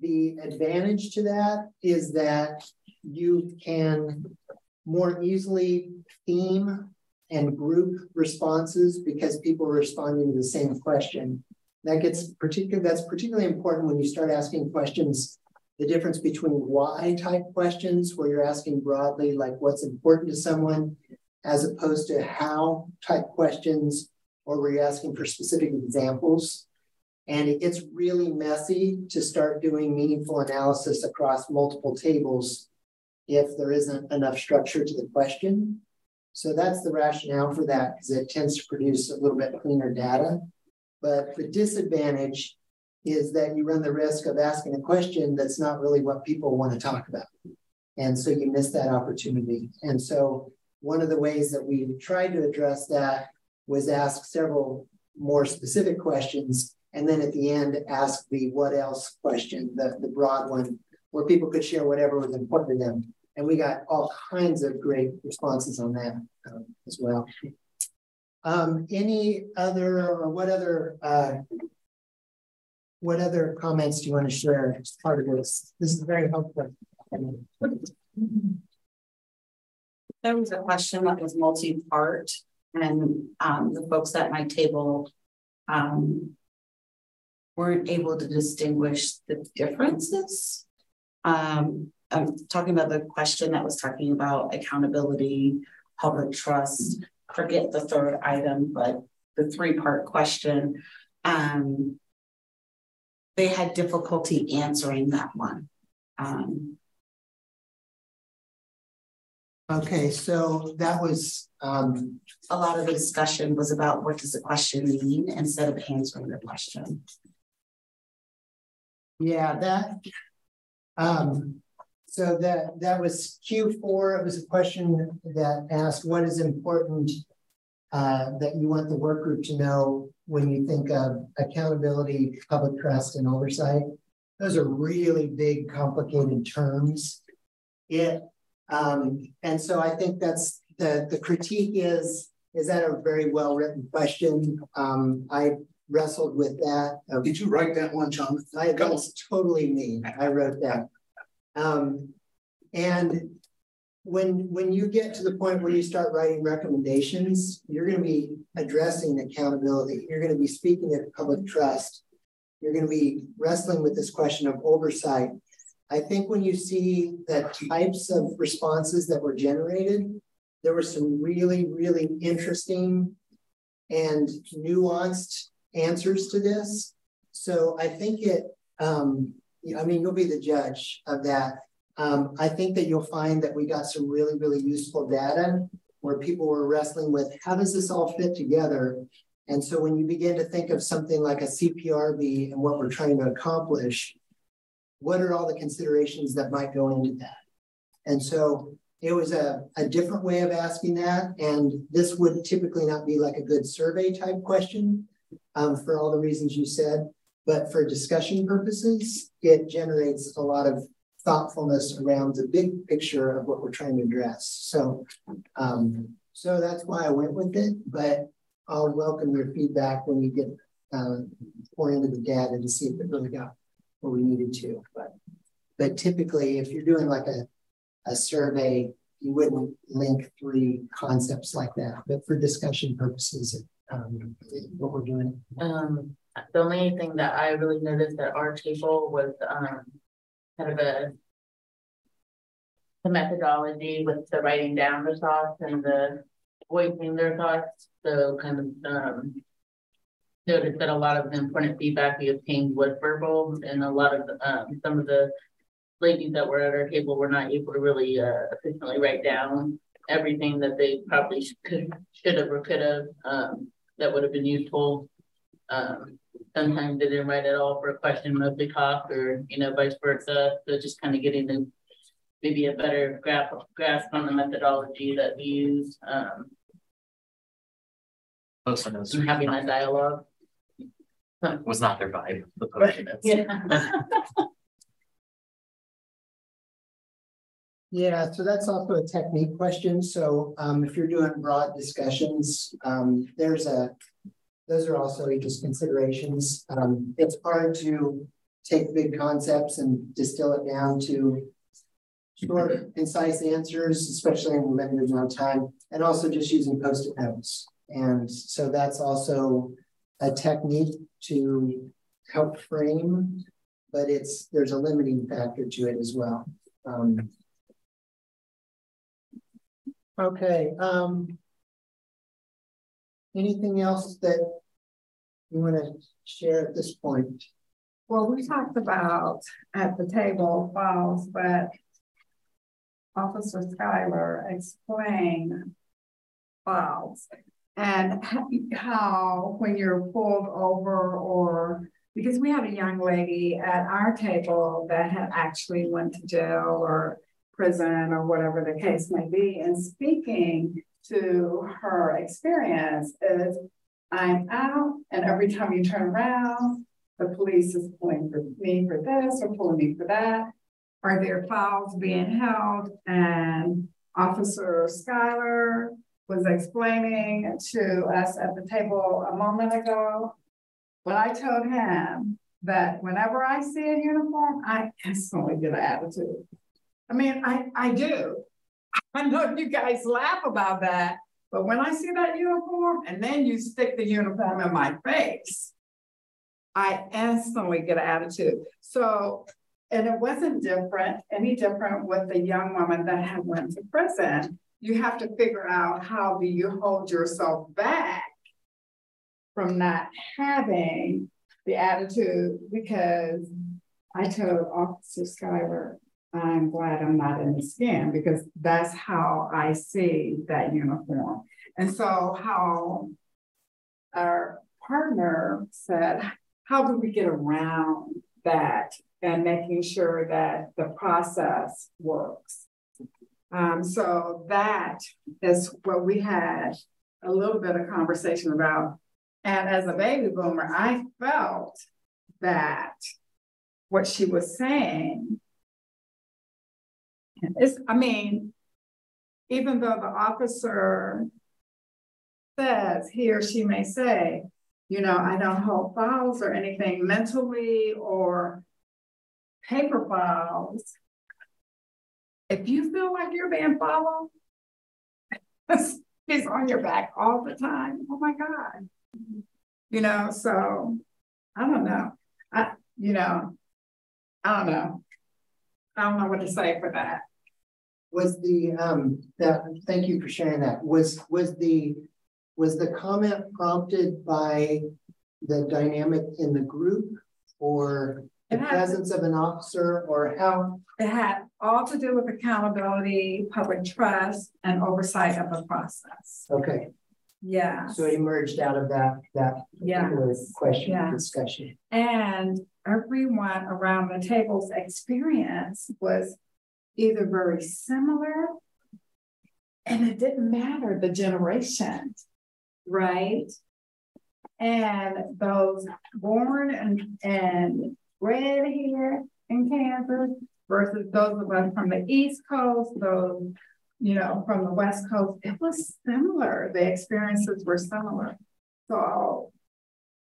the advantage to that is that you can more easily theme and group responses because people are responding to the same question. That gets particular, that's particularly important when you start asking questions, the difference between why type questions, where you're asking broadly, like what's important to someone, as opposed to how type questions, or where you're asking for specific examples. And it gets really messy to start doing meaningful analysis across multiple tables if there isn't enough structure to the question. So that's the rationale for that, because it tends to produce a little bit cleaner data. But the disadvantage is that you run the risk of asking a question that's not really what people want to talk about. And so you miss that opportunity. And so one of the ways that we tried to address that was ask several more specific questions. And then at the end, ask the what else question, the, the broad one, where people could share whatever was important to them. And we got all kinds of great responses on that um, as well. Um, any other or what other uh, what other comments do you want to share as part of this? This is very helpful. There was a question that was multi-part, and um, the folks at my table um, weren't able to distinguish the differences. Um, I'm talking about the question that was talking about accountability, public trust, forget the third item, but the three part question, um, they had difficulty answering that one. Um, okay, so that was um, a lot of the discussion was about what does the question mean instead of answering the question. Yeah, that um, so that that was Q4. It was a question that asked what is important uh, that you want the work group to know when you think of accountability, public trust, and oversight. Those are really big, complicated terms. It um, and so I think that's the the critique is is that a very well written question. Um, I wrestled with that. Did you write that one, John? I, that was totally me. I wrote that. Um, and when when you get to the point where you start writing recommendations, you're going to be addressing accountability. You're going to be speaking of public trust. You're going to be wrestling with this question of oversight. I think when you see the types of responses that were generated, there were some really, really interesting and nuanced answers to this. So I think it, um, I mean, you'll be the judge of that. Um, I think that you'll find that we got some really, really useful data where people were wrestling with how does this all fit together? And so when you begin to think of something like a CPRB and what we're trying to accomplish, what are all the considerations that might go into that? And so it was a, a different way of asking that. And this would typically not be like a good survey type question um, for all the reasons you said. But for discussion purposes, it generates a lot of thoughtfulness around the big picture of what we're trying to address. So, um, so that's why I went with it. But I'll welcome your feedback when we get uh, more into the data to see if it really got what we needed to. But but typically, if you're doing like a a survey, you wouldn't link three concepts like that. But for discussion purposes, um, what we're doing. Um, the only thing that I really noticed at our table was um, kind of a the methodology with the writing down the thoughts and the voicing their thoughts. So kind of um, noticed that a lot of the important feedback we obtained was verbal, and a lot of um, some of the ladies that were at our table were not able to really uh, efficiently write down everything that they probably could should have or could have um, that would have been useful. Um, sometimes they didn't write at all for a question, mostly talk, or you know, vice versa. So just kind of getting the maybe a better grasp grasp on the methodology that we use. Um, Most of those having that dialogue was not their vibe. The yeah. Yeah, so that's also a technique question. So um, if you're doing broad discussions, um, there's a, those are also just considerations. Um, it's hard to take big concepts and distill it down to short, concise answers, especially in limited amount of time, and also just using post-it notes. And so that's also a technique to help frame, but it's there's a limiting factor to it as well. Um, okay. Um, anything else that you want to share at this point? Well, we talked about at the table files, but Officer Schuyler explained files and how when you're pulled over or because we had a young lady at our table that had actually went to jail or prison or whatever the case may be and speaking to her experience is I'm out and every time you turn around the police is pulling for me for this or pulling me for that are there files being held and Officer Schuyler was explaining to us at the table a moment ago, but I told him that whenever I see a uniform, I instantly get an attitude. I mean, I, I do. I know you guys laugh about that, but when I see that uniform and then you stick the uniform in my face, I instantly get an attitude. So, and it wasn't different, any different with the young woman that had went to prison you have to figure out how do you hold yourself back from not having the attitude because I told Officer Schuyler, I'm glad I'm not in the skin because that's how I see that uniform. And so how our partner said, how do we get around that and making sure that the process works? Um, so that is what we had a little bit of conversation about. And as a baby boomer, I felt that what she was saying is, I mean, even though the officer says he or she may say, you know, I don't hold files or anything mentally or paper files, if you feel like you're being followed, he's on your back all the time. Oh my God. You know, so I don't know. I, you know, I don't know. I don't know what to say for that. Was the um that thank you for sharing that. Was was the was the comment prompted by the dynamic in the group or the presence of an officer or how? It had all to do with accountability, public trust, and oversight of the process. Okay. Yeah. So it emerged out of that that yeah. question yeah. discussion. And everyone around the table's experience was either very similar, and it didn't matter the generation, right? And those born and, and bred here in Kansas versus those of us from the East Coast, those, you know, from the West Coast, it was similar. The experiences were similar. So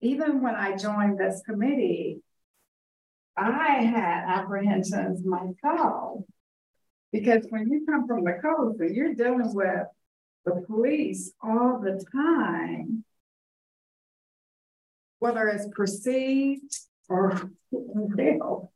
even when I joined this committee, I had apprehensions myself because when you come from the coast and you're dealing with the police all the time, whether it's perceived or real,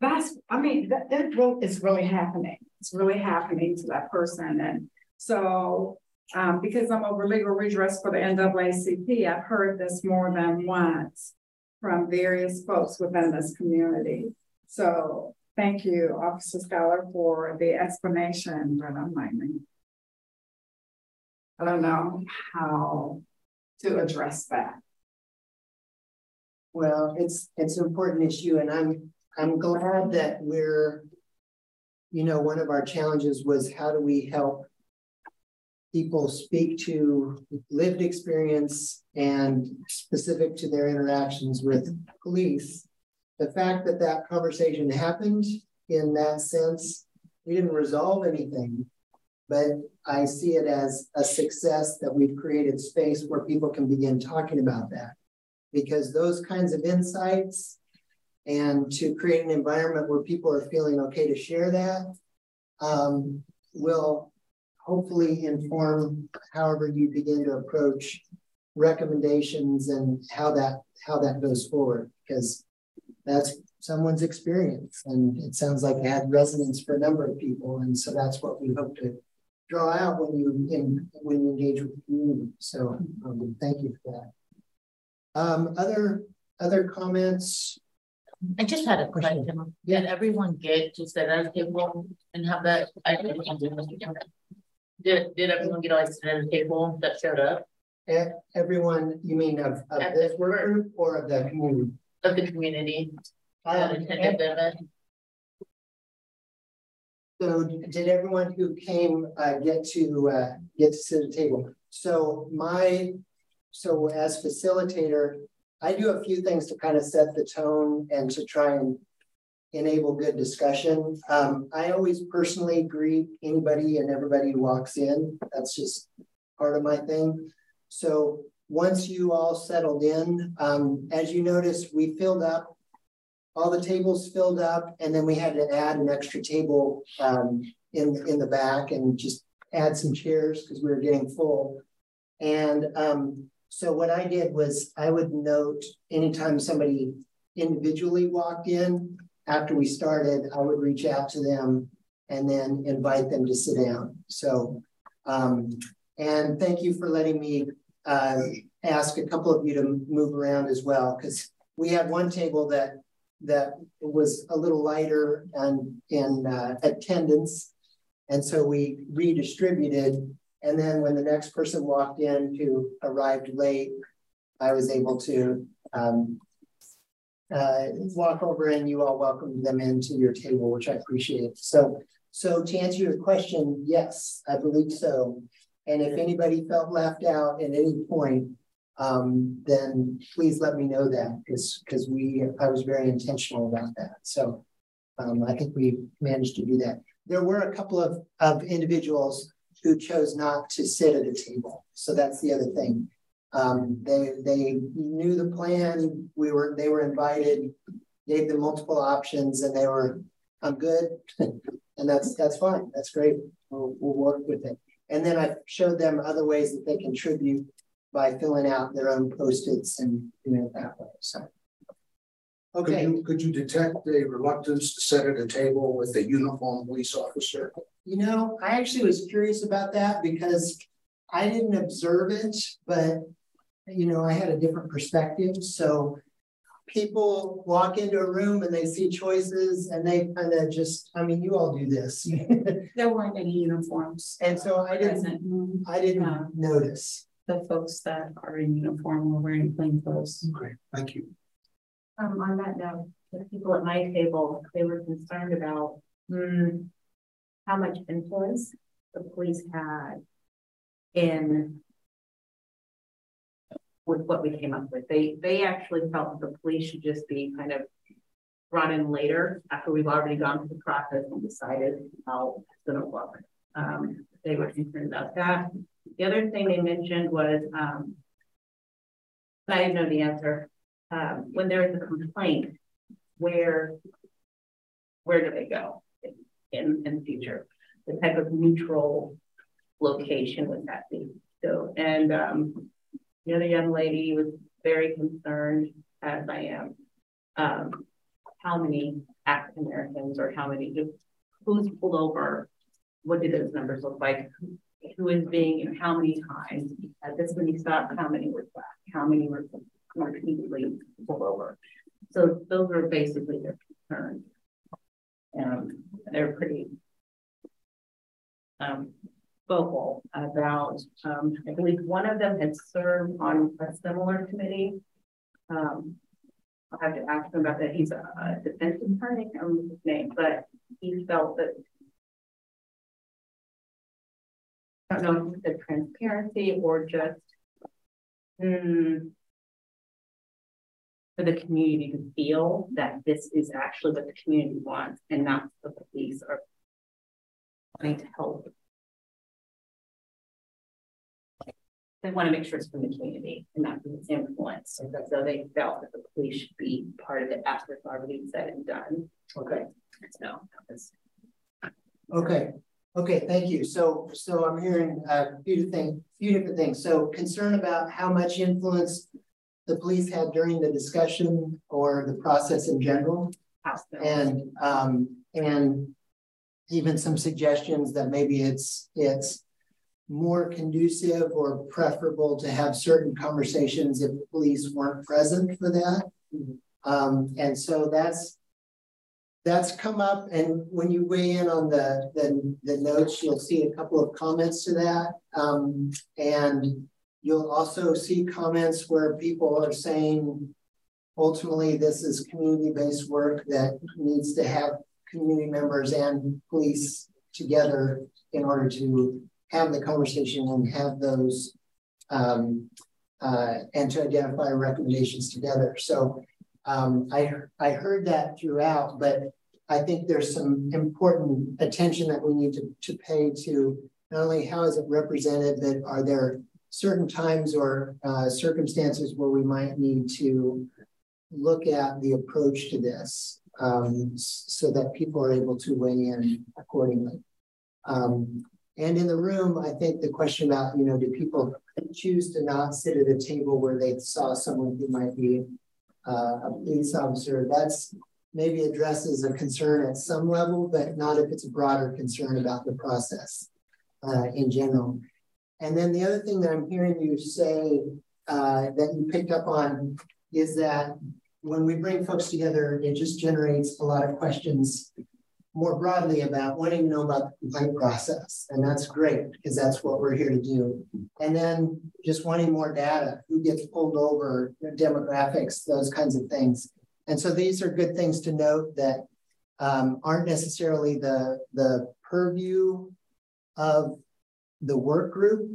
that's, I mean, that, that is really happening. It's really happening to that person. And so, um, because I'm over legal redress for the NAACP, I've heard this more than once from various folks within this community. So thank you, Officer Schuyler, for the explanation, but I'm like, I don't know how to address that. Well, it's it's an important issue, and I'm I'm glad that we're, you know, one of our challenges was how do we help people speak to lived experience and specific to their interactions with police. The fact that that conversation happened in that sense, we didn't resolve anything, but I see it as a success that we've created space where people can begin talking about that. Because those kinds of insights and to create an environment where people are feeling okay to share that um, will hopefully inform however you begin to approach recommendations and how that how that goes forward because that's someone's experience and it sounds like it had resonance for a number of people and so that's what we hope to draw out when you in, when you engage with the community so um, thank you for that um, other other comments I just had a question. Did everyone get to sit at a table and have that? I did, did everyone get like sit at a table that showed up? Everyone, you mean of, of this work group or of the community? Of the community. Um, so did everyone who came uh, get to uh, get to sit at the table? So my, so as facilitator, I do a few things to kind of set the tone and to try and enable good discussion. Um, I always personally greet anybody and everybody who walks in. That's just part of my thing. So once you all settled in, um, as you notice, we filled up, all the tables filled up, and then we had to add an extra table um, in, in the back and just add some chairs because we were getting full. And um, so what I did was I would note anytime somebody individually walked in, after we started, I would reach out to them and then invite them to sit down. So, um, and thank you for letting me uh, ask a couple of you to move around as well, because we had one table that that was a little lighter and in uh, attendance, and so we redistributed. And then when the next person walked in who arrived late, I was able to um, uh, walk over and you all welcomed them into your table, which I appreciate. So, so to answer your question, yes, I believe so. And if anybody felt left out at any point, um, then please let me know that because because we I was very intentional about that. So um, I think we managed to do that. There were a couple of, of individuals who chose not to sit at a table. So that's the other thing. Um, they they knew the plan. We were they were invited, gave them multiple options, and they were, I'm good, and that's that's fine. That's great. We'll, we'll work with it. And then I showed them other ways that they contribute by filling out their own post-its and doing it that way. So. Okay. Could you, could you detect a reluctance to sit at a table with a uniformed police officer? You know, I actually was curious about that because I didn't observe it, but you know, I had a different perspective. So people walk into a room and they see choices and they kind of just, I mean, you all do this. there weren't any uniforms. And so I didn't, I didn't uh, notice. The folks that are in uniform were wearing plain clothes. Okay, thank you. Um, on that note, the people at my table, they were concerned about mm, how much influence the police had in with what we came up with. They they actually felt that the police should just be kind of brought in later after we've already gone through the process and decided how it's going to look. Um, they were concerned about that. The other thing they mentioned was, um, I didn't know the answer. Um, when there is a complaint, where where do they go in, in the future? The type of neutral location would that be? So, and um, the other young lady was very concerned, as I am, um, how many African Americans or how many, just who's pulled over, what do those numbers look like? Who is being, how many times at this many stops, how many were black, how many were repeatedly pulled over. So those are basically their concerns. Um, they're pretty um, vocal about, um, I believe one of them had served on a similar committee. Um, I'll have to ask him about that. He's a, a defense attorney, I don't his name, but he felt that I don't know if the transparency or just mm, for the community to feel that this is actually what the community wants and not the police are wanting to help they want to make sure it's from the community and not from its influence. And so they felt that the police should be part of it after it's already said and done. Okay. So Okay, okay, thank you. So, so I'm hearing a few things, few different things. So concern about how much influence the police had during the discussion or the process in general. And um, and even some suggestions that maybe it's it's more conducive or preferable to have certain conversations if police weren't present for that. Um, and so that's that's come up. And when you weigh in on the, the, the notes, you'll see a couple of comments to that. Um, and you'll also see comments where people are saying, ultimately, this is community-based work that needs to have community members and police together in order to have the conversation and have those um, uh, and to identify recommendations together. So um, I, I heard that throughout, but I think there's some important attention that we need to, to pay to not only how is it represented, but are there certain times or uh, circumstances where we might need to look at the approach to this um, so that people are able to weigh in accordingly. Um, and in the room, I think the question about, you know, do people choose to not sit at a table where they saw someone who might be uh, a police officer? That's maybe addresses a concern at some level, but not if it's a broader concern about the process uh, in general. And then the other thing that I'm hearing you say uh, that you picked up on is that when we bring folks together, it just generates a lot of questions more broadly about wanting to know about the complaint process. And that's great because that's what we're here to do. And then just wanting more data, who gets pulled over, demographics, those kinds of things. And so these are good things to note that um, aren't necessarily the, the purview of the work group,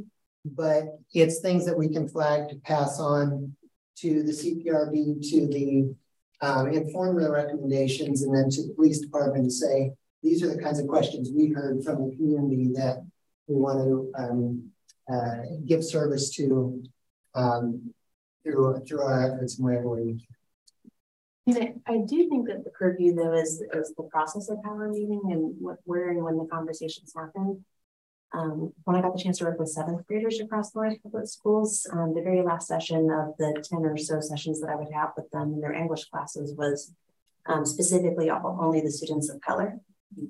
but it's things that we can flag to pass on to the CPRB, to the um, inform the recommendations, and then to the police department to say, these are the kinds of questions we heard from the community that we want to um, uh, give service to um, through, through our efforts in wherever we can. I, I do think that the purview though is, is the process of how we're meeting and what, where and when the conversations happen. Um, when I got the chance to work with seventh graders across the public schools, um, the very last session of the 10 or so sessions that I would have with them in their English classes was um, specifically only the students of color.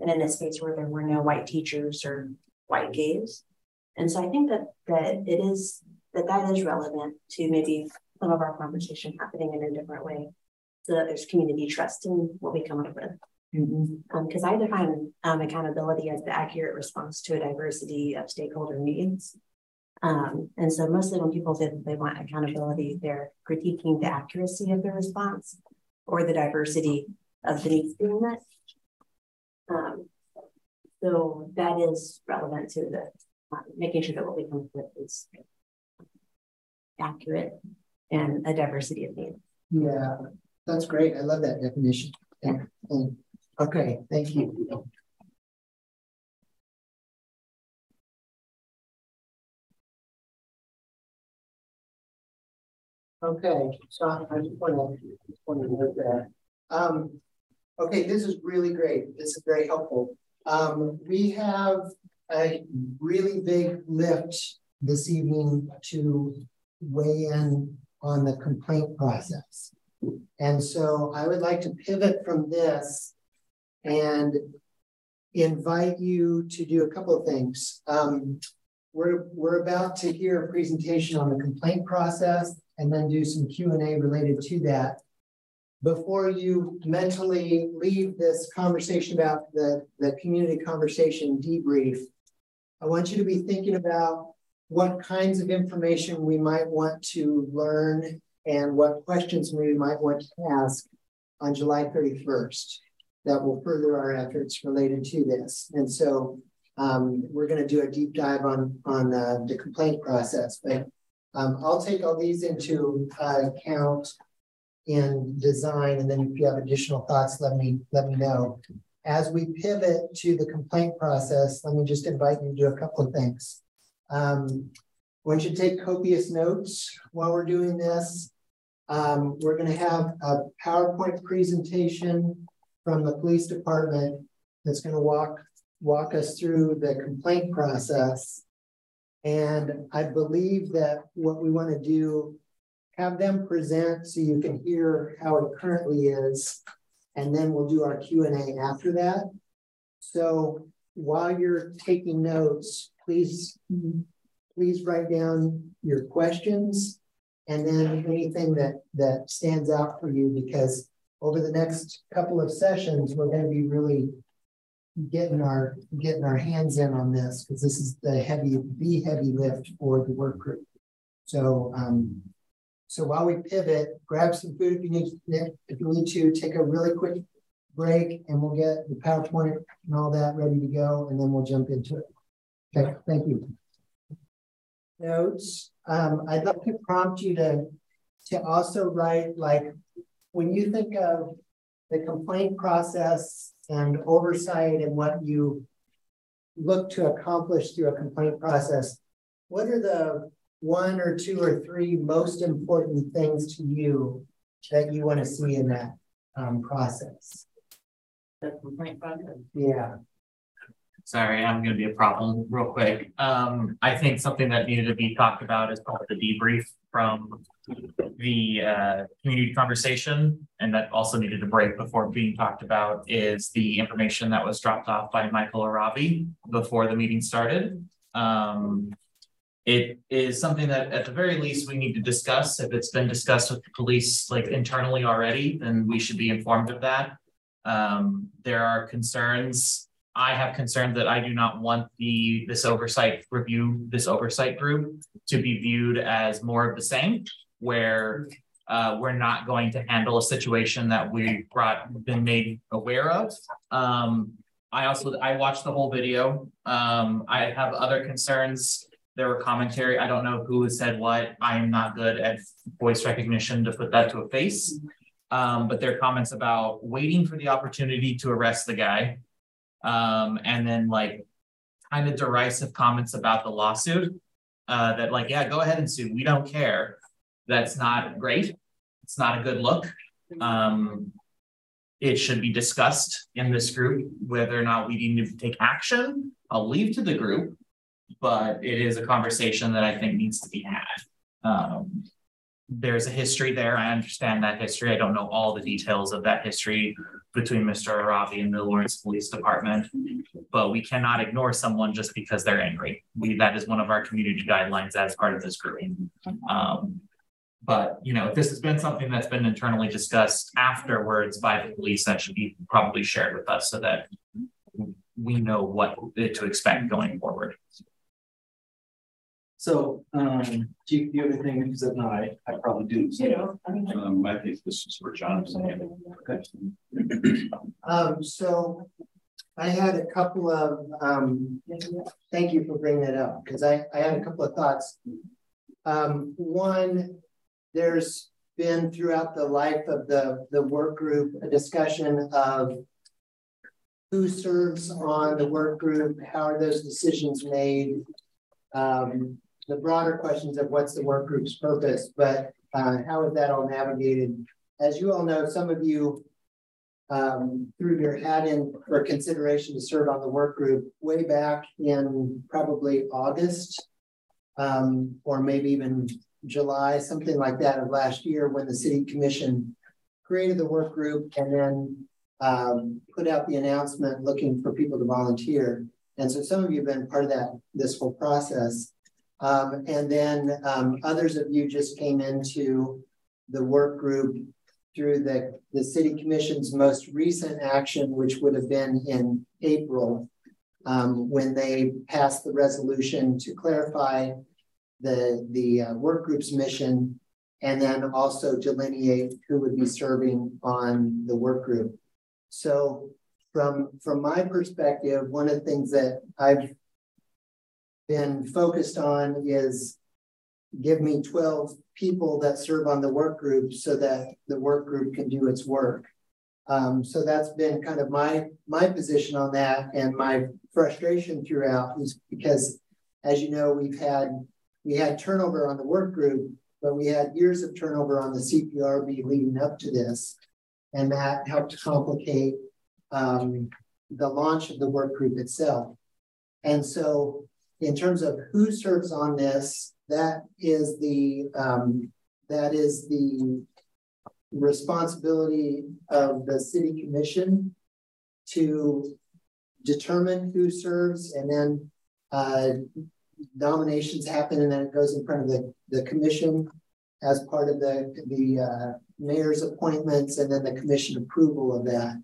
And in a space where there were no white teachers or white gaze. And so I think that that it is that that is relevant to maybe some of our conversation happening in a different way so that there's community trust in what we come up with. Because mm-hmm. um, I define um, accountability as the accurate response to a diversity of stakeholder needs. Um, and so mostly when people say that they want accountability, they're critiquing the accuracy of the response or the diversity of the needs being met. Um, so that is relevant to the uh, making sure that what we come up with is accurate and a diversity of needs. Yeah, that's great. I love that definition. Okay, thank you. Okay, so I just want to, want to note that. Um, okay, this is really great. This is very helpful. Um, we have a really big lift this evening to weigh in on the complaint process. And so I would like to pivot from this and invite you to do a couple of things. Um, we're, we're about to hear a presentation on the complaint process and then do some Q&A related to that. Before you mentally leave this conversation about the, the community conversation debrief, I want you to be thinking about what kinds of information we might want to learn and what questions we might want to ask on July 31st that will further our efforts related to this. And so um, we're going to do a deep dive on, on uh, the complaint process, but um, I'll take all these into uh, account in design. And then if you have additional thoughts, let me, let me know. As we pivot to the complaint process, let me just invite you to do a couple of things. Um, you to take copious notes while we're doing this. Um, we're going to have a PowerPoint presentation from the police department that's going to walk walk us through the complaint process. And I believe that what we want to do, have them present so you can hear how it currently is. And then we'll do our Q&A after that. So while you're taking notes, please, please write down your questions and then anything that, that stands out for you because over the next couple of sessions, we're going to be really getting our getting our hands in on this because this is the heavy the heavy lift for the work group. So um, so while we pivot, grab some food if you need if you need to take a really quick break and we'll get the PowerPoint and all that ready to go and then we'll jump into it. Okay, thank you. Notes. Um, I'd love to prompt you to to also write like when you think of the complaint process and oversight and what you look to accomplish through a complaint process, what are the one or two or three most important things to you that you want to see in that um, process? The complaint process? Yeah. Sorry, I'm going to be a problem real quick. Um, I think something that needed to be talked about is called the debrief from the uh, community conversation, and that also needed a break before being talked about is the information that was dropped off by Michael Arabi before the meeting started. Um, it is something that at the very least we need to discuss. If it's been discussed with the police like internally already, then we should be informed of that. Um, there are concerns I have concerns that I do not want the this oversight review, this oversight group to be viewed as more of the same, where uh, we're not going to handle a situation that we've brought been made aware of. Um, I also I watched the whole video. Um, I have other concerns. There were commentary. I don't know who said what. I am not good at voice recognition to put that to a face. Um, but there are comments about waiting for the opportunity to arrest the guy um, and then like kind of derisive comments about the lawsuit. Uh, that like, yeah, go ahead and sue. We don't care. That's not great. It's not a good look. Um, it should be discussed in this group whether or not we need to take action. I'll leave to the group, but it is a conversation that I think needs to be had. Um, there's a history there. I understand that history. I don't know all the details of that history between Mr. Arabi and the Lawrence Police Department, but we cannot ignore someone just because they're angry. We that is one of our community guidelines as part of this group. Um, but you know, if this has been something that's been internally discussed afterwards by the police, that should be probably shared with us so that we know what to expect going forward. So, um, do you, do you have anything? Because if not, I, I probably do. So. You know, um, I think this is for Jonathan. Okay. Um, so I had a couple of, um, thank you for bringing that up because I, I had a couple of thoughts. Um, one, there's been throughout the life of the, the work group a discussion of who serves on the work group, how are those decisions made, um, the broader questions of what's the work group's purpose, but uh, how is that all navigated? As you all know, some of you um, threw your hat in for consideration to serve on the work group way back in probably August um, or maybe even July, something like that of last year when the city commission created the work group and then um, put out the announcement looking for people to volunteer. And so some of you have been part of that this whole process. Um, and then um, others of you just came into the work group through the, the city commission's most recent action, which would have been in April, um, when they passed the resolution to clarify the, the uh, work group's mission and then also delineate who would be serving on the work group. So from, from my perspective, one of the things that I've been focused on is give me 12 people that serve on the work group so that the work group can do its work. Um, so that's been kind of my my position on that and my frustration throughout is because as you know we've had we had turnover on the work group but we had years of turnover on the CPRB leading up to this and that helped complicate um, the launch of the work group itself. And so in terms of who serves on this, that is the um, that is the responsibility of the city commission to determine who serves and then uh, nominations happen and then it goes in front of the, the commission as part of the, the uh, mayor's appointments and then the commission approval of that.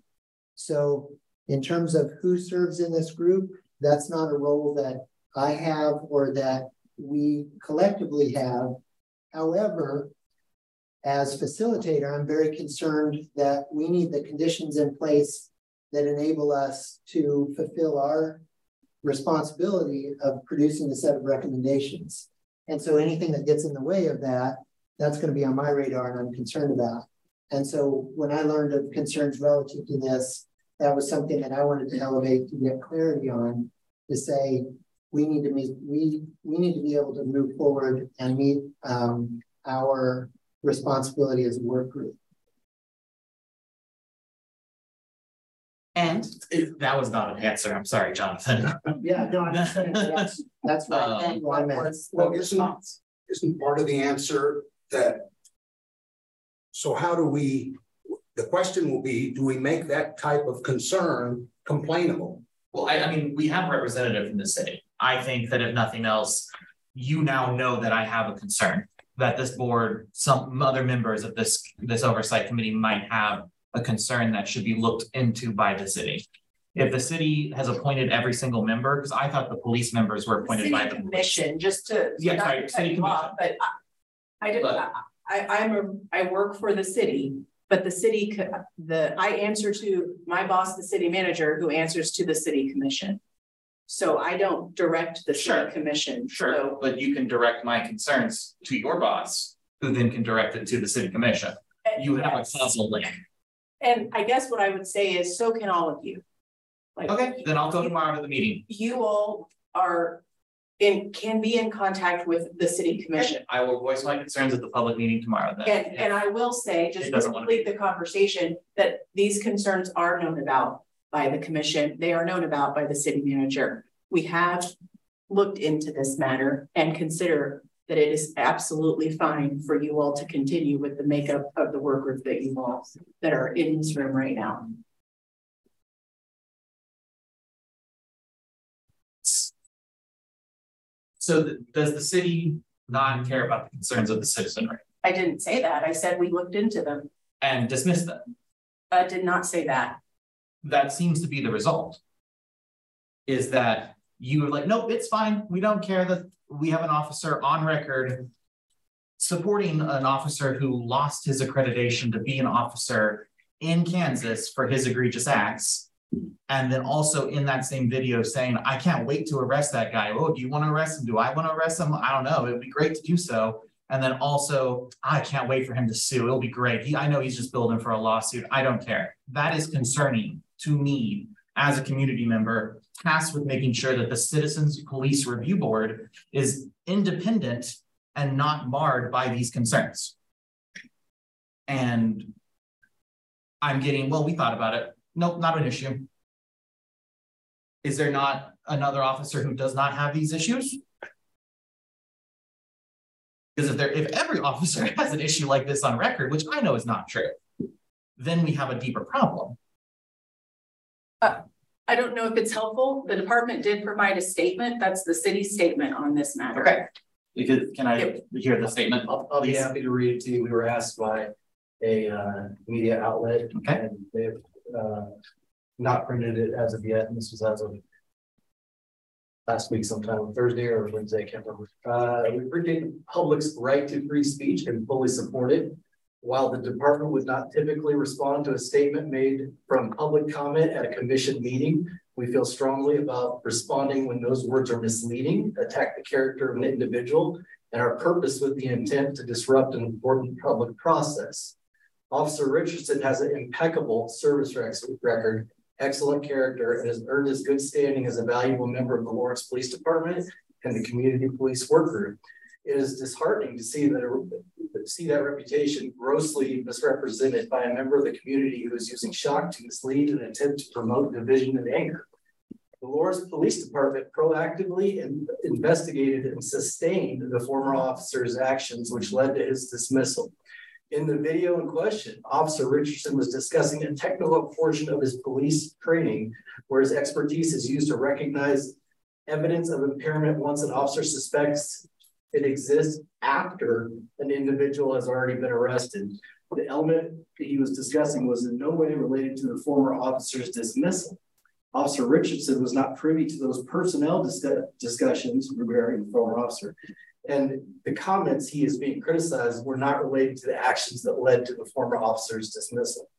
So in terms of who serves in this group, that's not a role that I have or that we collectively have. However, as facilitator, I'm very concerned that we need the conditions in place that enable us to fulfill our responsibility of producing a set of recommendations. And so anything that gets in the way of that, that's going to be on my radar and I'm concerned about. And so when I learned of concerns relative to this, that was something that I wanted to elevate to get clarity on to say we need to meet we we need to be able to move forward and meet um, our responsibility as a work group. And that was not an answer. I'm sorry, Jonathan. yeah, no, I'm saying that's that's what, um, what I meant. Well, isn't, isn't part of the answer that so how do we the question will be do we make that type of concern complainable? Well, I, I mean, we have a representative from the city. I think that if nothing else, you now know that I have a concern that this board, some other members of this this oversight committee might have a concern that should be looked into by the city. If the city has appointed every single member, because I thought the police members were appointed by the commission, just to yeah, sorry, city commission. Off, but I, I did. But, I, I'm a I work for the city, but the city the I answer to my boss, the city manager, who answers to the city commission. So I don't direct the sure. city commission. Sure, so. but you can direct my concerns to your boss, who then can direct it to the city commission. And you have yes. a causal link. And I guess what I would say is so can all of you. Like, okay, then I'll go tomorrow to the meeting. You all are in can be in contact with the city commission. I will voice my concerns at the public meeting tomorrow then. And, and I will say, just to complete the conversation, that these concerns are known about by the commission. They are known about by the city manager. We have looked into this matter and consider that it is absolutely fine for you all to continue with the makeup of the work group that you all that are in this room right now. So the, does the city not care about the concerns of the citizenry? I didn't say that. I said we looked into them. And dismissed them? I did not say that. That seems to be the result. Is that you were like, nope, it's fine. We don't care that we have an officer on record supporting an officer who lost his accreditation to be an officer in Kansas for his egregious acts. And then also in that same video saying, I can't wait to arrest that guy. Oh, do you want to arrest him? Do I want to arrest him? I don't know. It would be great to do so. And then also, ah, I can't wait for him to sue. It'll be great. He, I know he's just building for a lawsuit. I don't care. That is concerning to me as a community member tasked with making sure that the Citizens Police Review Board is independent and not marred by these concerns. And I'm getting, well, we thought about it. Nope, not an issue. Is there not another officer who does not have these issues? Because if there, if every officer has an issue like this on record, which I know is not true, then we have a deeper problem. Uh, I don't know if it's helpful. The department did provide a statement. That's the city statement on this matter. Okay. Because, can I yep. hear the statement? I'll, I'll be happy to read it to you. We were asked by a uh, media outlet okay. and they've uh, not printed it as of yet. And this was as of last week sometime Thursday or Wednesday, I can't remember. Uh, we appreciate the public's right to free speech and fully support it. While the department would not typically respond to a statement made from public comment at a commission meeting, we feel strongly about responding when those words are misleading, attack the character of an individual, and are purpose with the intent to disrupt an important public process. Officer Richardson has an impeccable service record, excellent character, and has earned his good standing as a valuable member of the Lawrence Police Department and the Community Police Work Group. It is disheartening to see that see that reputation grossly misrepresented by a member of the community who is using shock to mislead and attempt to promote division and anger. The Lawrence Police Department proactively in investigated and sustained the former officer's actions, which led to his dismissal. In the video in question, Officer Richardson was discussing a technical portion of his police training, where his expertise is used to recognize evidence of impairment once an officer suspects it exists after an individual has already been arrested. The element that he was discussing was in no way related to the former officer's dismissal. Officer Richardson was not privy to those personnel dis discussions regarding the former officer. And the comments he is being criticized were not related to the actions that led to the former officer's dismissal.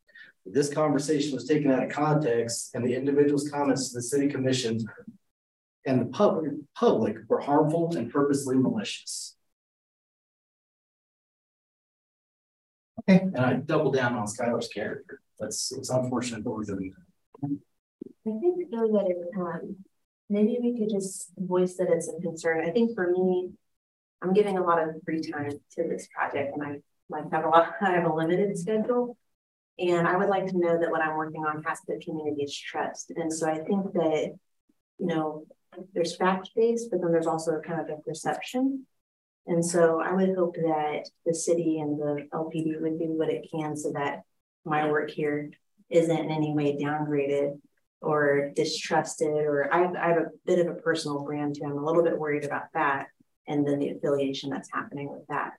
This conversation was taken out of context, and the individual's comments to the city commission and the public, public were harmful and purposely malicious. Okay, and I double down on Skylar's character. That's it's unfortunate, but we're doing that. I think though that it, um, maybe we could just voice that it's a concern. I think for me, I'm giving a lot of free time to this project and I like have a lot, I have a limited schedule. And I would like to know that what I'm working on has the community's trust. And so I think that, you know, there's fact-based, but then there's also kind of a perception. And so I would hope that the city and the LPD would do what it can so that my work here isn't in any way downgraded or distrusted, or I have, I have a bit of a personal brand too. I'm a little bit worried about that and then the affiliation that's happening with that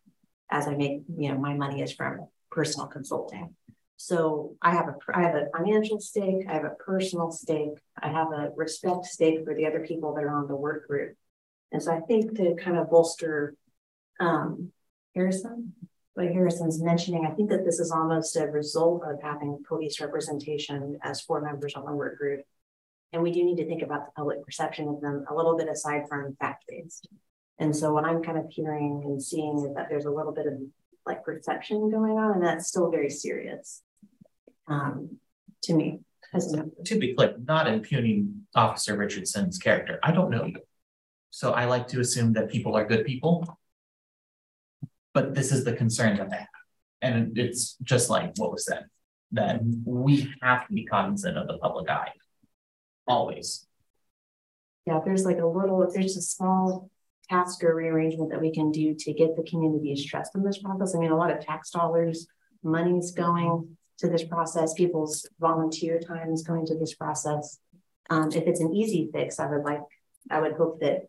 as I make, you know, my money is from personal consulting. So I have a I have a financial stake, I have a personal stake, I have a respect stake for the other people that are on the work group. And so I think to kind of bolster um, Harrison, what Harrison's mentioning, I think that this is almost a result of having police representation as four members on the work group. And we do need to think about the public perception of them a little bit aside from fact-based. And so what I'm kind of hearing and seeing is that there's a little bit of like perception going on, and that's still very serious um, to me. To be clear, not impugning Officer Richardson's character. I don't know you. So I like to assume that people are good people. But this is the concern that they have. And it's just like what was said, that we have to be cognizant of the public eye. Always. Yeah, there's like a little, there's a small task or rearrangement that we can do to get the community's trust in this process. I mean, a lot of tax dollars, money's going to this process, people's volunteer time is going to this process. Um, if it's an easy fix, I would like, I would hope that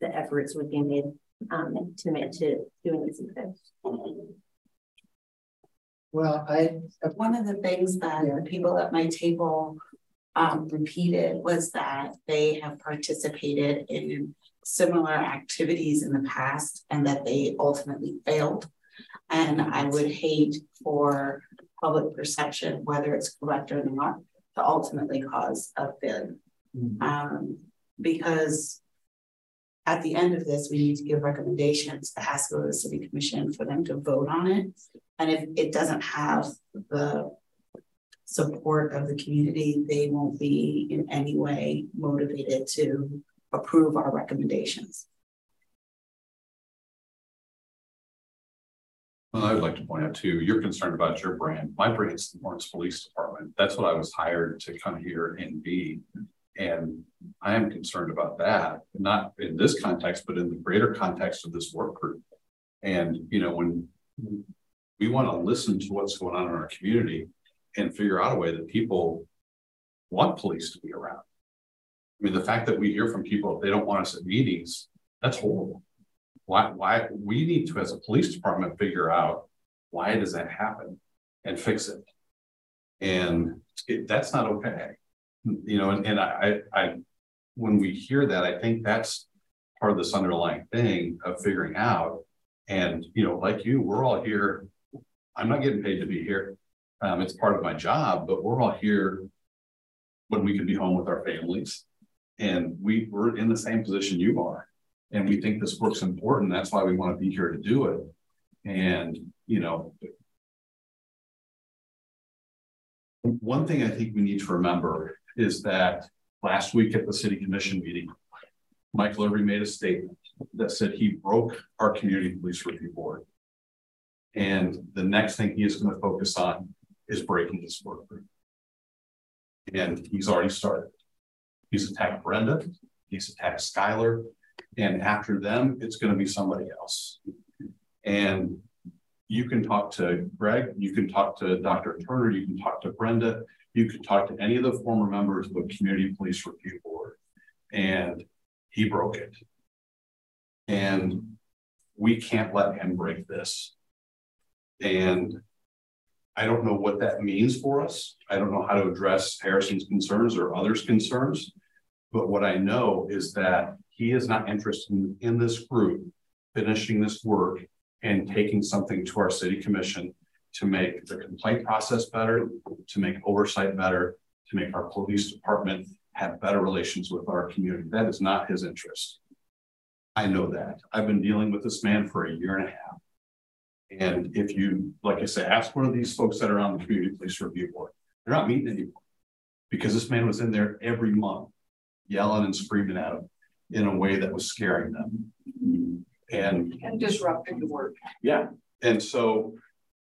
the efforts would be made um, to make to do an easy fix. Well, I one of the things that yeah. the people at my table um, repeated was that they have participated in similar activities in the past and that they ultimately failed. And I would hate for public perception, whether it's correct or not, to ultimately cause a failure. Mm-hmm. Um, because at the end of this, we need to give recommendations to ask the city commission for them to vote on it. And if it doesn't have the support of the community, they won't be in any way motivated to approve our recommendations. Well, I would like to point out too, you're concerned about your brand. My brand's the Lawrence Police Department. That's what I was hired to come here and be. And I am concerned about that, not in this context, but in the greater context of this work group. And, you know, when we want to listen to what's going on in our community and figure out a way that people want police to be around. I mean, the fact that we hear from people if they don't want us at meetings, that's horrible. Why, why we need to, as a police department, figure out why does that happen and fix it. And it, that's not okay. You know, and, and I, I, when we hear that, I think that's part of this underlying thing of figuring out. And, you know, like you, we're all here. I'm not getting paid to be here. Um, it's part of my job, but we're all here when we can be home with our families and we, we're in the same position you are. And we think this work's important. That's why we want to be here to do it. And, you know, one thing I think we need to remember is that last week at the city commission meeting, Michael Irby made a statement that said he broke our community police review board. And the next thing he is going to focus on is breaking this work group. And he's already started. He's attacked Brenda, he's attacked Skylar, and after them, it's going to be somebody else. And you can talk to Greg, you can talk to Dr. Turner, you can talk to Brenda, you can talk to any of the former members of the Community Police Review Board. And he broke it. And we can't let him break this. And I don't know what that means for us. I don't know how to address Harrison's concerns or others' concerns. But what I know is that he is not interested in, in this group finishing this work and taking something to our city commission to make the complaint process better, to make oversight better, to make our police department have better relations with our community. That is not his interest. I know that. I've been dealing with this man for a year and a half. And if you, like I say, ask one of these folks that are on the community police review board, they're not meeting anymore because this man was in there every month yelling and screaming at them in a way that was scaring them. And, and disrupting the work. Yeah. And so,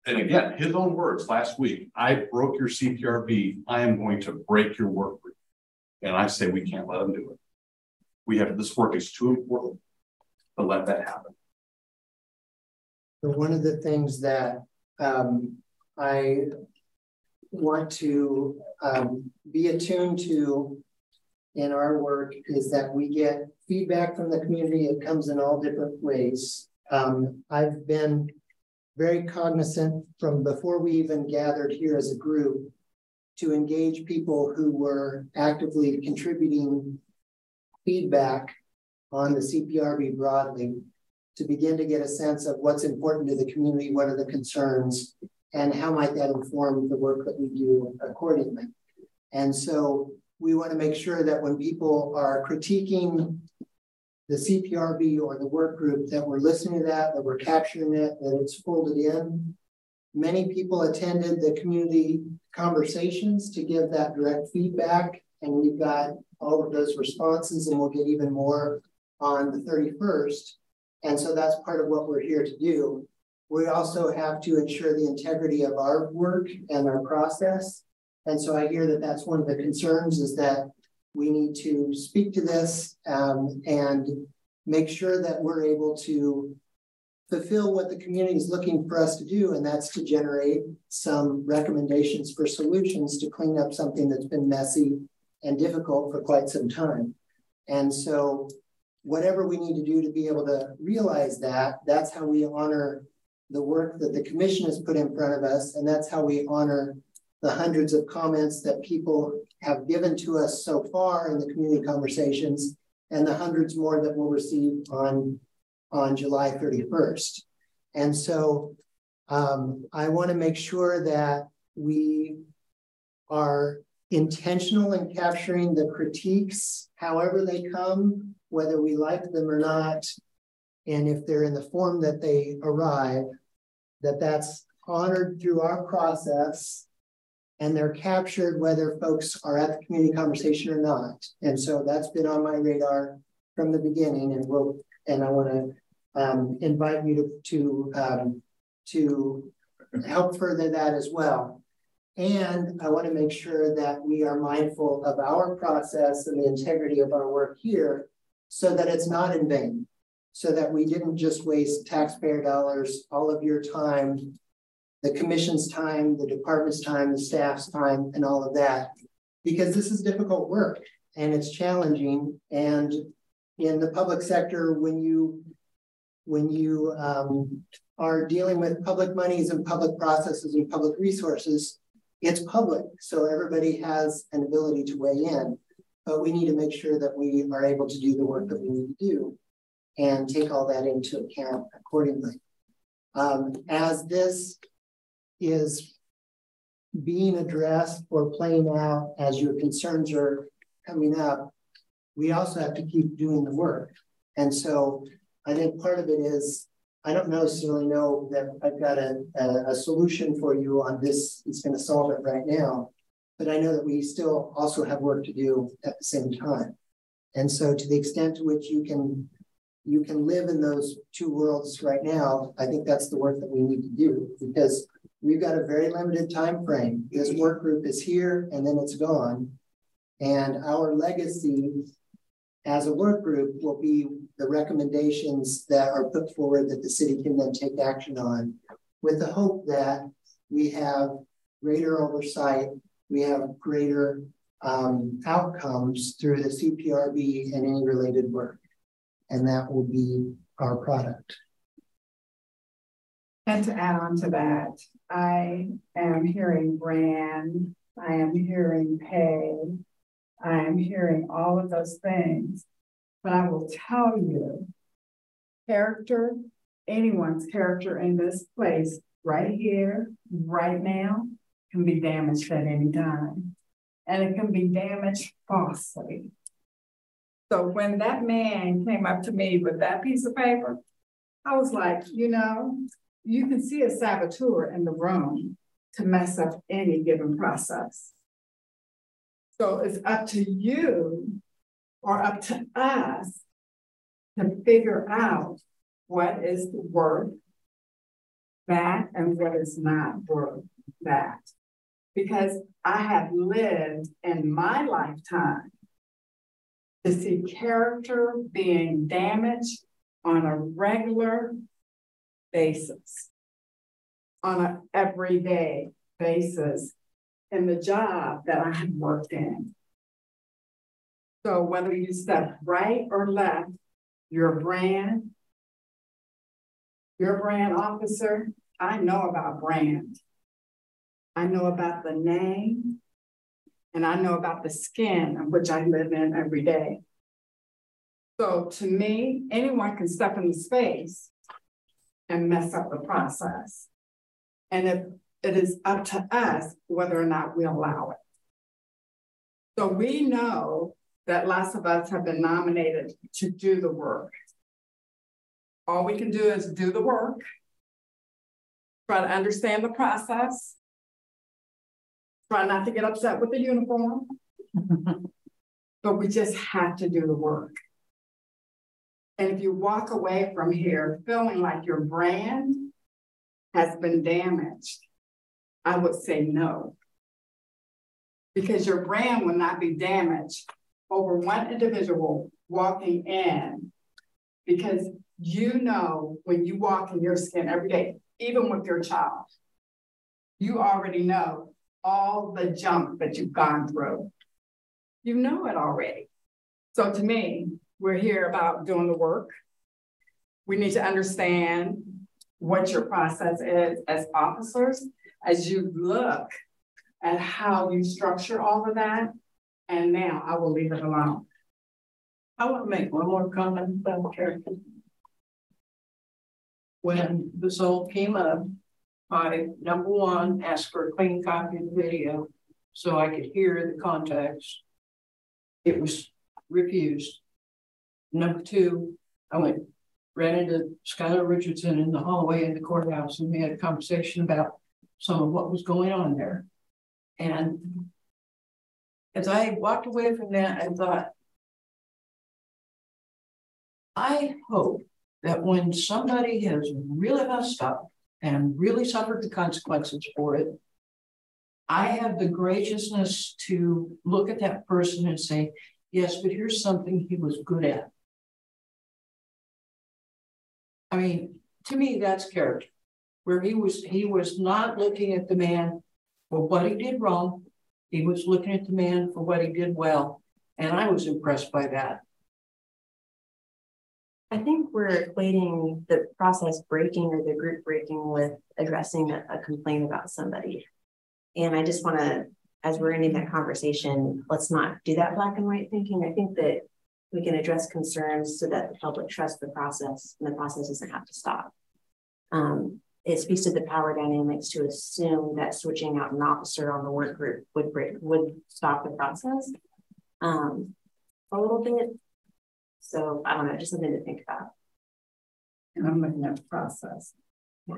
and again, his own words last week, I broke your CPRB. I am going to break your work. And I say, we can't let him do it. We have this work is too important to let that happen. So one of the things that um, I want to um, be attuned to in our work is that we get feedback from the community. It comes in all different ways. Um, I've been very cognizant from before we even gathered here as a group to engage people who were actively contributing feedback on the CPRB broadly to begin to get a sense of what's important to the community, what are the concerns, and how might that inform the work that we do accordingly. And so we want to make sure that when people are critiquing the CPRB or the work group, that we're listening to that, that we're capturing it, that it's folded in. Many people attended the community conversations to give that direct feedback, and we've got all of those responses, and we'll get even more on the 31st. And so that's part of what we're here to do. We also have to ensure the integrity of our work and our process. And so I hear that that's one of the concerns is that we need to speak to this um, and make sure that we're able to fulfill what the community is looking for us to do, and that's to generate some recommendations for solutions to clean up something that's been messy and difficult for quite some time. And so whatever we need to do to be able to realize that, that's how we honor the work that the commission has put in front of us, and that's how we honor the hundreds of comments that people have given to us so far in the community conversations and the hundreds more that we'll receive on, on July 31st. And so um, I want to make sure that we are intentional in capturing the critiques, however they come, whether we like them or not, and if they're in the form that they arrive, that that's honored through our process and they're captured whether folks are at the community conversation or not. And so that's been on my radar from the beginning, and we'll and I want to um, invite you to to um, to help further that as well. And I want to make sure that we are mindful of our process and the integrity of our work here so that it's not in vain, so that we didn't just waste taxpayer dollars, all of your time the commission's time, the department's time, the staff's time, and all of that, because this is difficult work and it's challenging. And in the public sector, when you when you um, are dealing with public monies and public processes and public resources, it's public, so everybody has an ability to weigh in. But we need to make sure that we are able to do the work that we need to do and take all that into account accordingly. Um, as this is being addressed or playing out as your concerns are coming up, we also have to keep doing the work. And so I think part of it is, I don't necessarily know that I've got a, a, a solution for you on this, it's going to solve it right now. But I know that we still also have work to do at the same time. And so to the extent to which you can you can live in those two worlds right now. I think that's the work that we need to do because we've got a very limited time frame. This work group is here and then it's gone. And our legacy as a work group will be the recommendations that are put forward that the city can then take action on with the hope that we have greater oversight, we have greater um, outcomes through the CPRB and any related work. And that will be our product. And to add on to that, I am hearing brand, I am hearing pay, I am hearing all of those things. But I will tell you, character, anyone's character in this place, right here, right now, can be damaged at any time. And it can be damaged falsely. So when that man came up to me with that piece of paper, I was like, you know, you can see a saboteur in the room to mess up any given process. So it's up to you or up to us to figure out what is worth that and what is not worth that. Because I have lived in my lifetime to see character being damaged on a regular basis, on an everyday basis in the job that I have worked in. So whether you step right or left, your brand, your brand officer, I know about brand. I know about the name, and I know about the skin of which I live in every day. So to me, anyone can step in the space and mess up the process. And if it is up to us whether or not we allow it. So we know that lots of us have been nominated to do the work. All we can do is do the work, try to understand the process, try not to get upset with the uniform, but we just have to do the work. And if you walk away from here feeling like your brand has been damaged, I would say no. Because your brand will not be damaged over one individual walking in because you know when you walk in your skin every day, even with your child, you already know all the junk that you've gone through. You know it already. So to me, we're here about doing the work. We need to understand what your process is as officers, as you look at how you structure all of that. And now I will leave it alone. I want to make one more comment character. When this all came up, I, number one, asked for a clean copy of the video so I could hear the context. It was refused. Number two, I went, ran into Skylar Richardson in the hallway in the courthouse and we had a conversation about some of what was going on there. And as I walked away from that, I thought, I hope that when somebody has really messed up and really suffered the consequences for it, I have the graciousness to look at that person and say, yes, but here's something he was good at. I mean, to me, that's character, where he was he was not looking at the man for what he did wrong. He was looking at the man for what he did well. And I was impressed by that. I think we're equating the process breaking or the group breaking with addressing a, a complaint about somebody. And I just want to, as we're ending that conversation, let's not do that black and white thinking. I think that we can address concerns so that the public trusts the process and the process doesn't have to stop. Um, it speaks to the power dynamics to assume that switching out an officer on the work group would break, would stop the process um, a little bit. So I don't know, just something to think about. And I'm looking at the process. Yeah.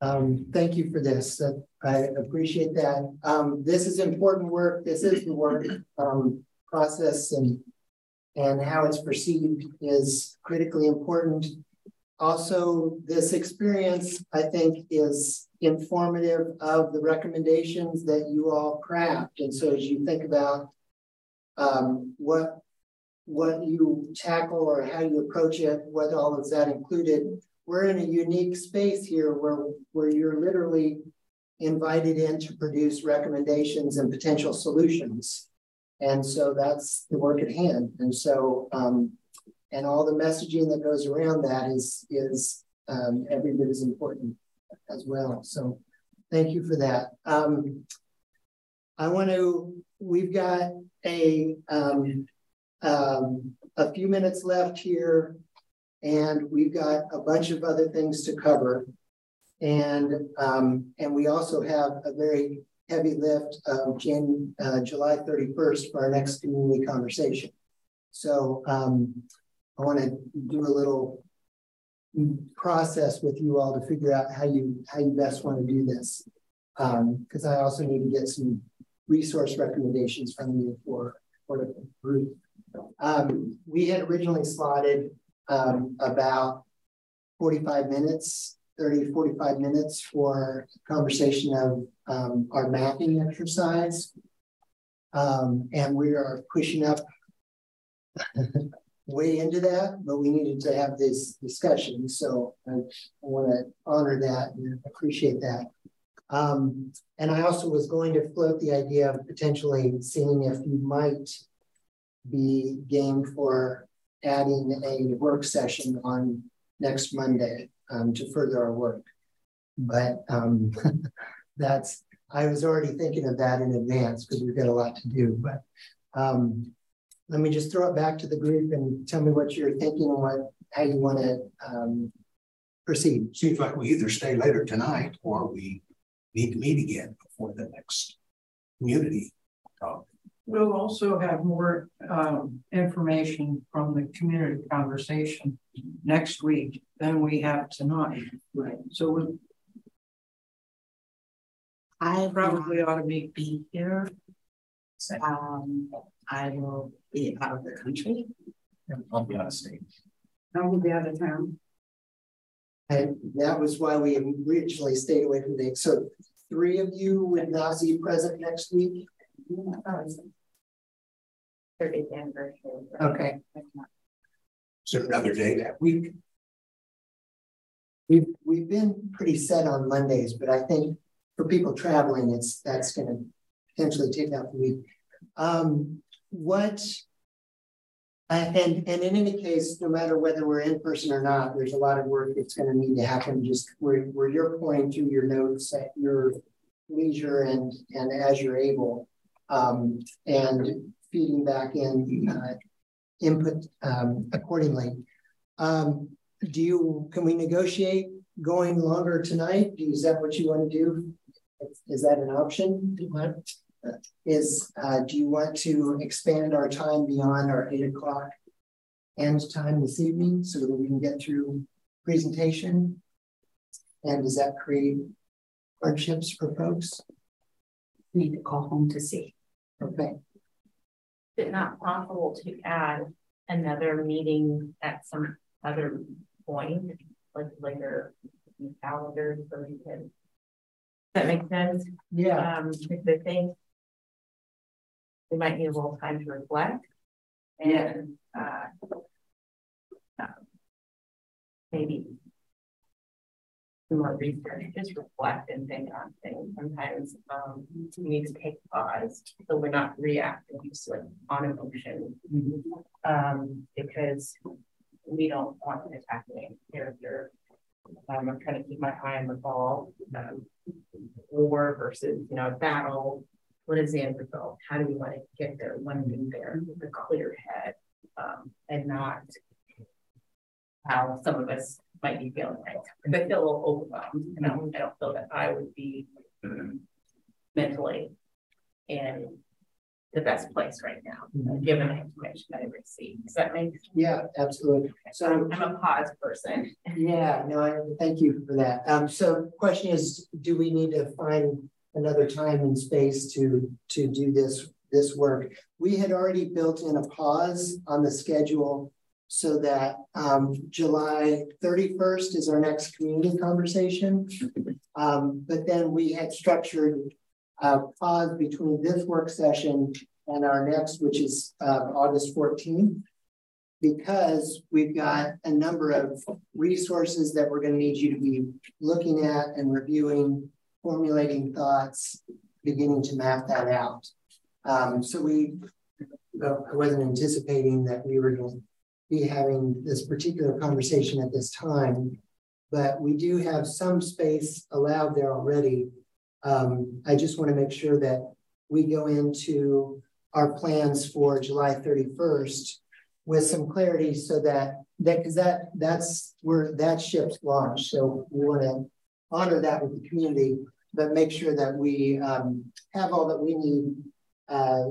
Um, thank you for this. Uh, I appreciate that. Um, this is important work. This is the work. Um, process and and how it's perceived is critically important. Also, this experience, I think, is informative of the recommendations that you all craft. And so as you think about um, what what you tackle or how you approach it, what all of that included, we're in a unique space here where, where you're literally invited in to produce recommendations and potential solutions. And so that's the work at hand. And so, um, and all the messaging that goes around that is, is um, every bit as important as well. So thank you for that. Um, I want to, we've got a, um, um, a few minutes left here and we've got a bunch of other things to cover. And, um, and we also have a very heavy lift of Jan, uh, July 31st for our next community conversation. So um, I want to do a little process with you all to figure out how you how you best want to do this. Because um, I also need to get some resource recommendations from you for, for the group. Um, we had originally slotted um, about 45 minutes, 30, 45 minutes for conversation of um, our mapping exercise. Um, and we are pushing up way into that, but we needed to have this discussion. So I, I want to honor that and appreciate that. Um, and I also was going to float the idea of potentially seeing if you might be game for adding a work session on next Monday um, to further our work. But um, that's, I was already thinking of that in advance because we've got a lot to do. But um, let me just throw it back to the group and tell me what you're thinking and what, how you want to um, proceed. Seems like we either stay later tonight or we need to meet again before the next community talk. We'll also have more um, information from the community conversation next week than we have tonight. Right. So we I probably ought to be, be here. Um, I will be out of the country. I'll be out of state. I will be out of town. And that was why we originally stayed away from the, so three of you would with Nazi present next week? 30th anniversary. Okay. Is there another day that week? We've we've been pretty set on Mondays, but I think for people traveling, it's that's going to potentially take out the week. Um, what uh, and and in any case, no matter whether we're in person or not, there's a lot of work that's going to need to happen. Just where where you're pointing to your notes at your leisure and and as you're able, um, and feeding back in uh, input um, accordingly. Um, do you, can we negotiate going longer tonight? Is that what you want to do? Is that an option? What? Is, uh, do you want to expand our time beyond our eight o'clock end time this evening so that we can get through presentation? And does that create hardships for folks? Need to call home to see. Okay it not possible to add another meeting at some other point, like later in the calendar, so we can. That makes sense. Yeah. Um, because I think we might need a little time to reflect, and uh, uh maybe more research, just reflect and think on things. Sometimes um, we need to take pause so we're not reacting just like on emotion um, because we don't want an attacking character. Um, I'm trying to keep my eye on the ball. Um, war versus, you know, battle. What is the end result? How do we want to get there? To be there with a clear head um, and not how some of us might be feeling right. Because I feel a little overwhelmed and I don't, I don't feel that I would be mentally in the best place right now, mm -hmm. given the information that I received. Does that make sense? Yeah, absolutely. So I'm a pause person. Yeah, no, I thank you for that. Um, so question is, do we need to find another time and space to to do this this work. We had already built in a pause on the schedule so that um, July 31st is our next community conversation. Um, but then we had structured a pause between this work session and our next, which is uh, August 14th, because we've got a number of resources that we're going to need you to be looking at and reviewing, formulating thoughts, beginning to map that out. Um, so we, I wasn't anticipating that we were going be having this particular conversation at this time, but we do have some space allowed there already. Um, I just want to make sure that we go into our plans for July 31st with some clarity so that that because that that's where that ship's launched. So we want to honor that with the community, but make sure that we um, have all that we need uh,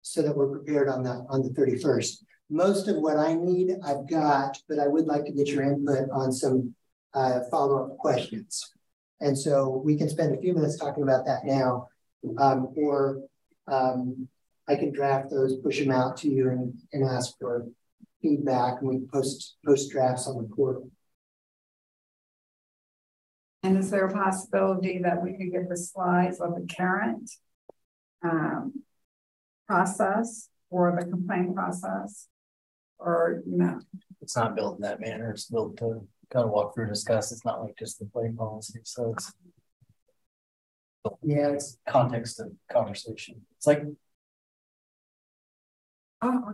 so that we're prepared on the on the 31st. Most of what I need, I've got, but I would like to get your input on some uh, follow-up questions. And so we can spend a few minutes talking about that now, um, or um, I can draft those, push them out to you and, and ask for feedback and we post post drafts on the portal. And is there a possibility that we could get the slides of the current um, process or the complaint process? Or you know? It's not built in that manner. It's built to kind of walk through, and discuss. It's not like just the plain policy. So it's yeah, it's context of conversation. It's like oh,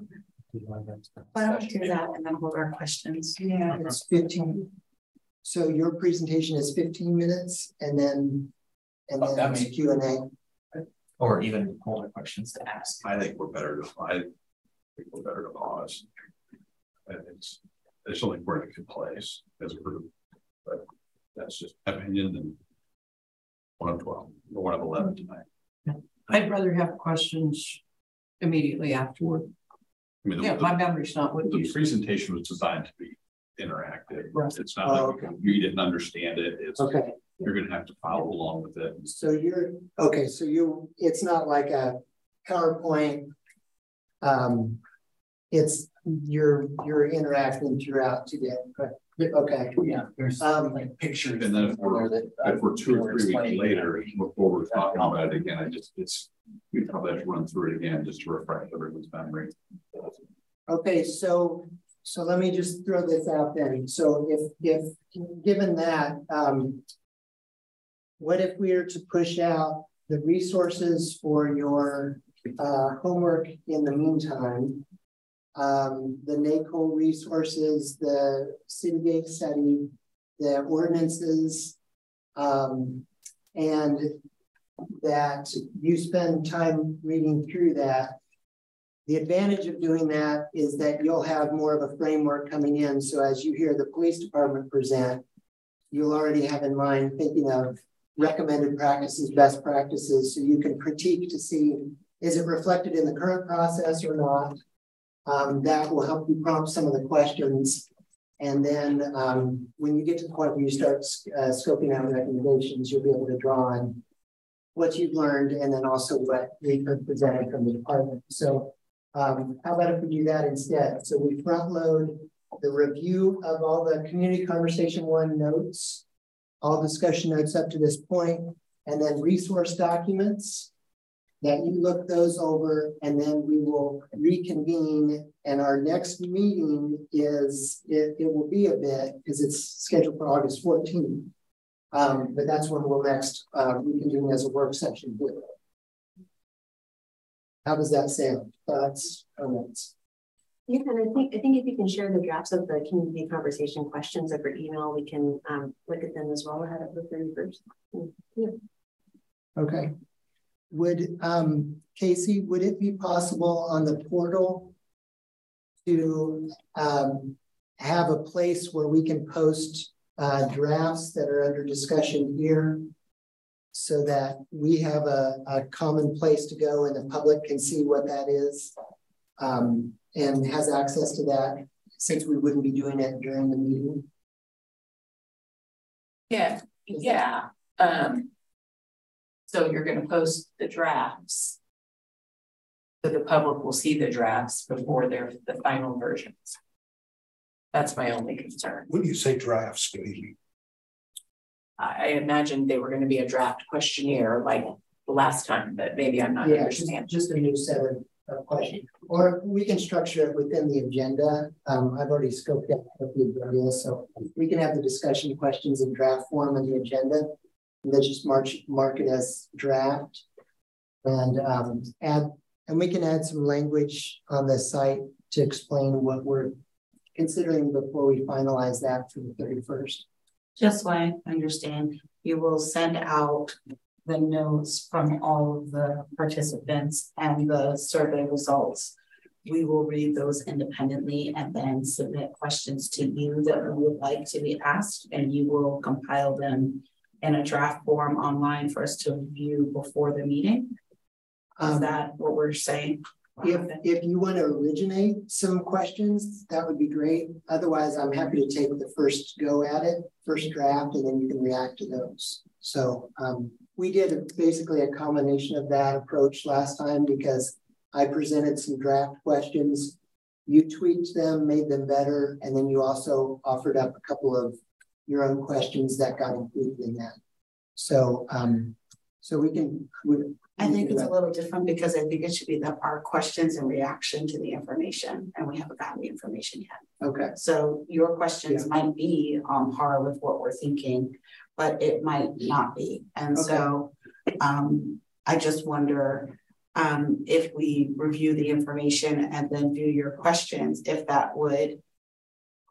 why don't we do that and then hold our questions? Yeah, it's 15. So your presentation is 15 minutes and then and then oh, it's Q and A. Or even hold questions to ask. I think we're better to I think we're better to pause it's it's only where it could place as a group. But that's just opinion and one of 12 or one of 11 tonight. I'd rather have questions immediately afterward. I mean, the, yeah, the, my memory's not with the presentation was designed to be interactive. Right. It's not oh, like okay. we didn't understand it. It's okay. You're going to have to follow along with it. So you're okay. So you, it's not like a PowerPoint. Um, it's you're you're interacting throughout today. Okay. Yeah, there's um, like pictures. And then if we're, that, if we're two or three weeks later, before we're talking about it again, I just it's we probably have to run through it again just to refresh everyone's memory. Okay, so so let me just throw this out then. So if if given that, um, what if we are to push out the resources for your uh, homework in the meantime um, the NACOLE resources, the Citygate study, the ordinances, um, and that you spend time reading through that. The advantage of doing that is that you'll have more of a framework coming in. So as you hear the police department present, you'll already have in mind thinking of recommended practices, best practices, so you can critique to see, is it reflected in the current process or not? Um, that will help you prompt some of the questions. And then um, when you get to the point where you start uh, scoping out recommendations, you'll be able to draw on what you've learned and then also what we've presented from the department. So um, how about if we do that instead? So we front load the review of all the community conversation one notes, all discussion notes up to this point, and then resource documents that you look those over and then we will reconvene and our next meeting is it, it will be a bit because it's scheduled for August 14th. Um, but that's when we'll next uh, reconvene as a work session. How does that sound? Thoughts, comments? Yeah, and I think I think if you can share the drafts of the community conversation questions over email, we can um, look at them as well ahead of the 31st. Yeah. Okay. Would, um, Casey, would it be possible on the portal to um, have a place where we can post uh, drafts that are under discussion here so that we have a, a, common place to go and the public can see what that is um, and has access to that since we wouldn't be doing it during the meeting? Yeah, yeah. Um, so you're going to post the drafts So the public will see the drafts before they're the final versions. That's my only concern. When you say drafts, what do you mean? I imagined they were going to be a draft questionnaire like the last time, but maybe I'm not Yeah, understanding. just a new set of, of questions. Or we can structure it within the agenda. Um, I've already scoped out what the agenda is, so we can have the discussion questions in draft form on the agenda. Then just march, mark it as draft. And um, add, and we can add some language on the site to explain what we're considering before we finalize that for the 31st. Just so I understand, you will send out the notes from all of the participants and the survey results. We will read those independently and then submit questions to you that we would like to be asked, and you will compile them in a draft form online for us to review before the meeting. Is Um, that what we're saying? If, if you want to originate some questions, that would be great. Otherwise, I'm happy to take the first go at it, first draft, and then you can react to those. So um, we did basically a combination of that approach last time because I presented some draft questions. You tweaked them, made them better, and then you also offered up a couple of your own questions that got included in that. So um, so we can, we, I think it's a little different because I think it should be that our questions and reaction to the information, and we haven't gotten the information yet. Okay. So your questions yeah. might be on par with what we're thinking, but it might not be. And okay. so um, I just wonder um, if we review the information and then view your questions, if that would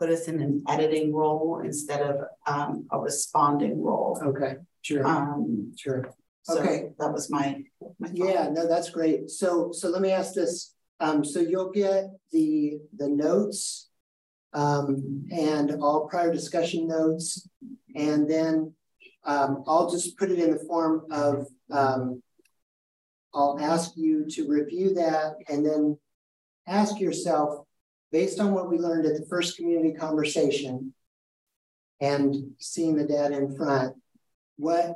put us in an editing role instead of um, a responding role. Okay, sure. Um, sure. So okay, that was my, my yeah. No, that's great. So, so let me ask this. Um, so you'll get the the notes um, and all prior discussion notes, and then um, I'll just put it in the form of um, I'll ask you to review that and then ask yourself, based on what we learned at the first community conversation and seeing the data in front, what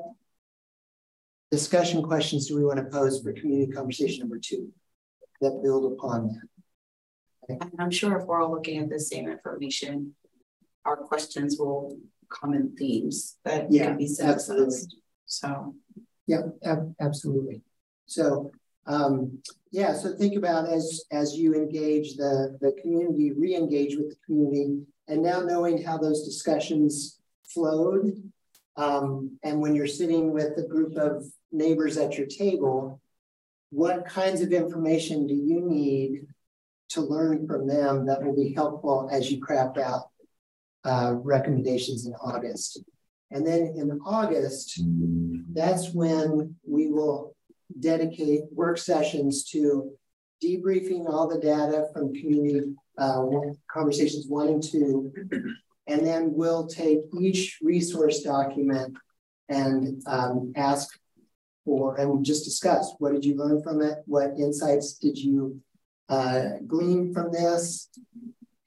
discussion questions do we want to pose for community conversation number two that build upon that? Okay. I'm sure if we're all looking at the same information, our questions will come in themes that yeah, can be synthesized. So, yeah, ab absolutely. So, um, yeah, so think about as as you engage the the community, re-engage with the community, and now knowing how those discussions flowed um, and when you're sitting with a group of neighbors at your table, what kinds of information do you need to learn from them that will be helpful as you craft out uh, recommendations in August? And then in August, that's when we will dedicate work sessions to debriefing all the data from community uh, conversations one and two, and then we'll take each resource document and um, ask for, and we just discuss what did you learn from it? What insights did you uh, glean from this?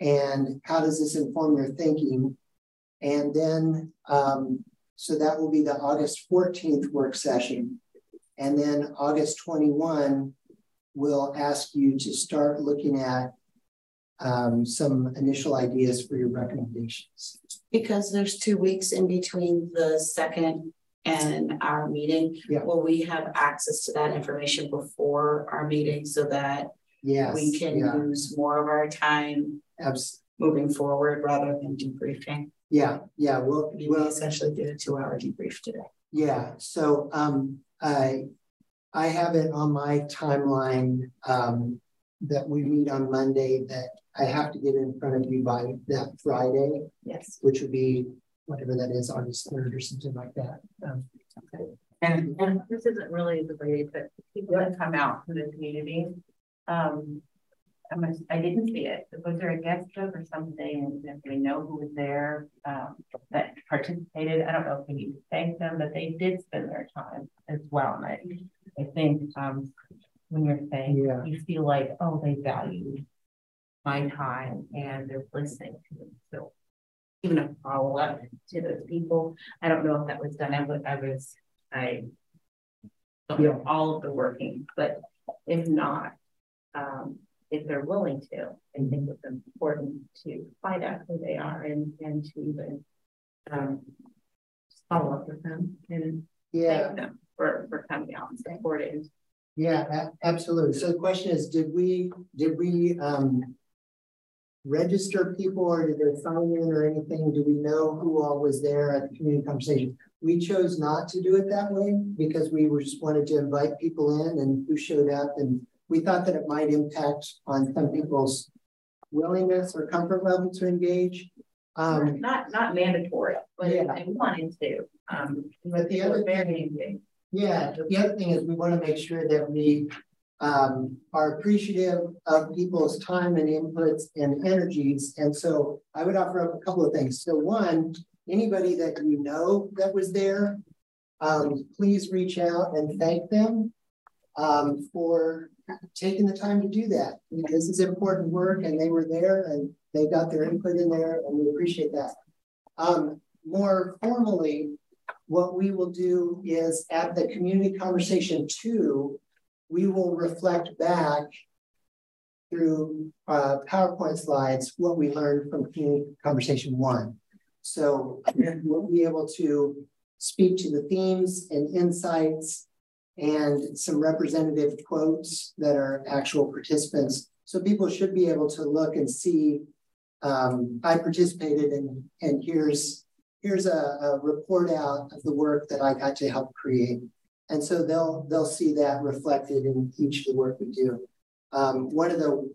And how does this inform your thinking? And then, um, so that will be the August 14th work session. And then August 21, we'll ask you to start looking at um, some initial ideas for your recommendations. Because there's two weeks in between the second and our meeting, yeah. will we have access to that information before our meeting so that yes, we can yeah. use more of our time Abs moving forward rather than debriefing? Yeah, yeah. We'll, we we'll essentially did a two-hour debrief today. Yeah. So um, I I have it on my timeline um, that we meet on Monday that I have to get in front of you by that Friday. Yes. Which would be whatever that is, August 3rd or something like that. Um, okay. And, and this isn't really the way that people that come out to the community. Um, I, I didn't see it. Was there a guest book or something? If we know who was there um, that participated, I don't know if we need to thank them, but they did spend their time as well. And I, I think um, when you're saying yeah. you feel like, oh, they valued my time and they're listening to them. So even a follow up to those people. I don't know if that was done. I was, I was, I don't know all of the working, but if not, um, if they're willing to. I think it's important to find out who they are and, and to even um, follow up with them and yeah. thank them for, for coming out and supporting. Yeah, absolutely. So the question is, did we did we um, register people or did they sign in or anything? Do we know who all was there at the community conversation? We chose not to do it that way because we were just wanted to invite people in and who showed up and we thought that it might impact on some people's willingness or comfort level to engage. Um, not not mandatory, but yeah. if they wanted to. Um, but the other thing, yeah, the other thing is we want to make sure that we um, are appreciative of people's time and inputs and energies. And so I would offer up a couple of things. So one, anybody that you know that was there, um, please reach out and thank them um, for taking the time to do that. This is important work and they were there and they got their input in there and we appreciate that. Um, more formally, what we will do is at the community conversation two, we will reflect back through uh, PowerPoint slides what we learned from community conversation one. So we'll be able to speak to the themes and insights and some representative quotes that are actual participants. So people should be able to look and see, um, I participated and, and here's, here's a, a report out of the work that I got to help create. And so they'll, they'll see that reflected in each of the work we do. Um, one of the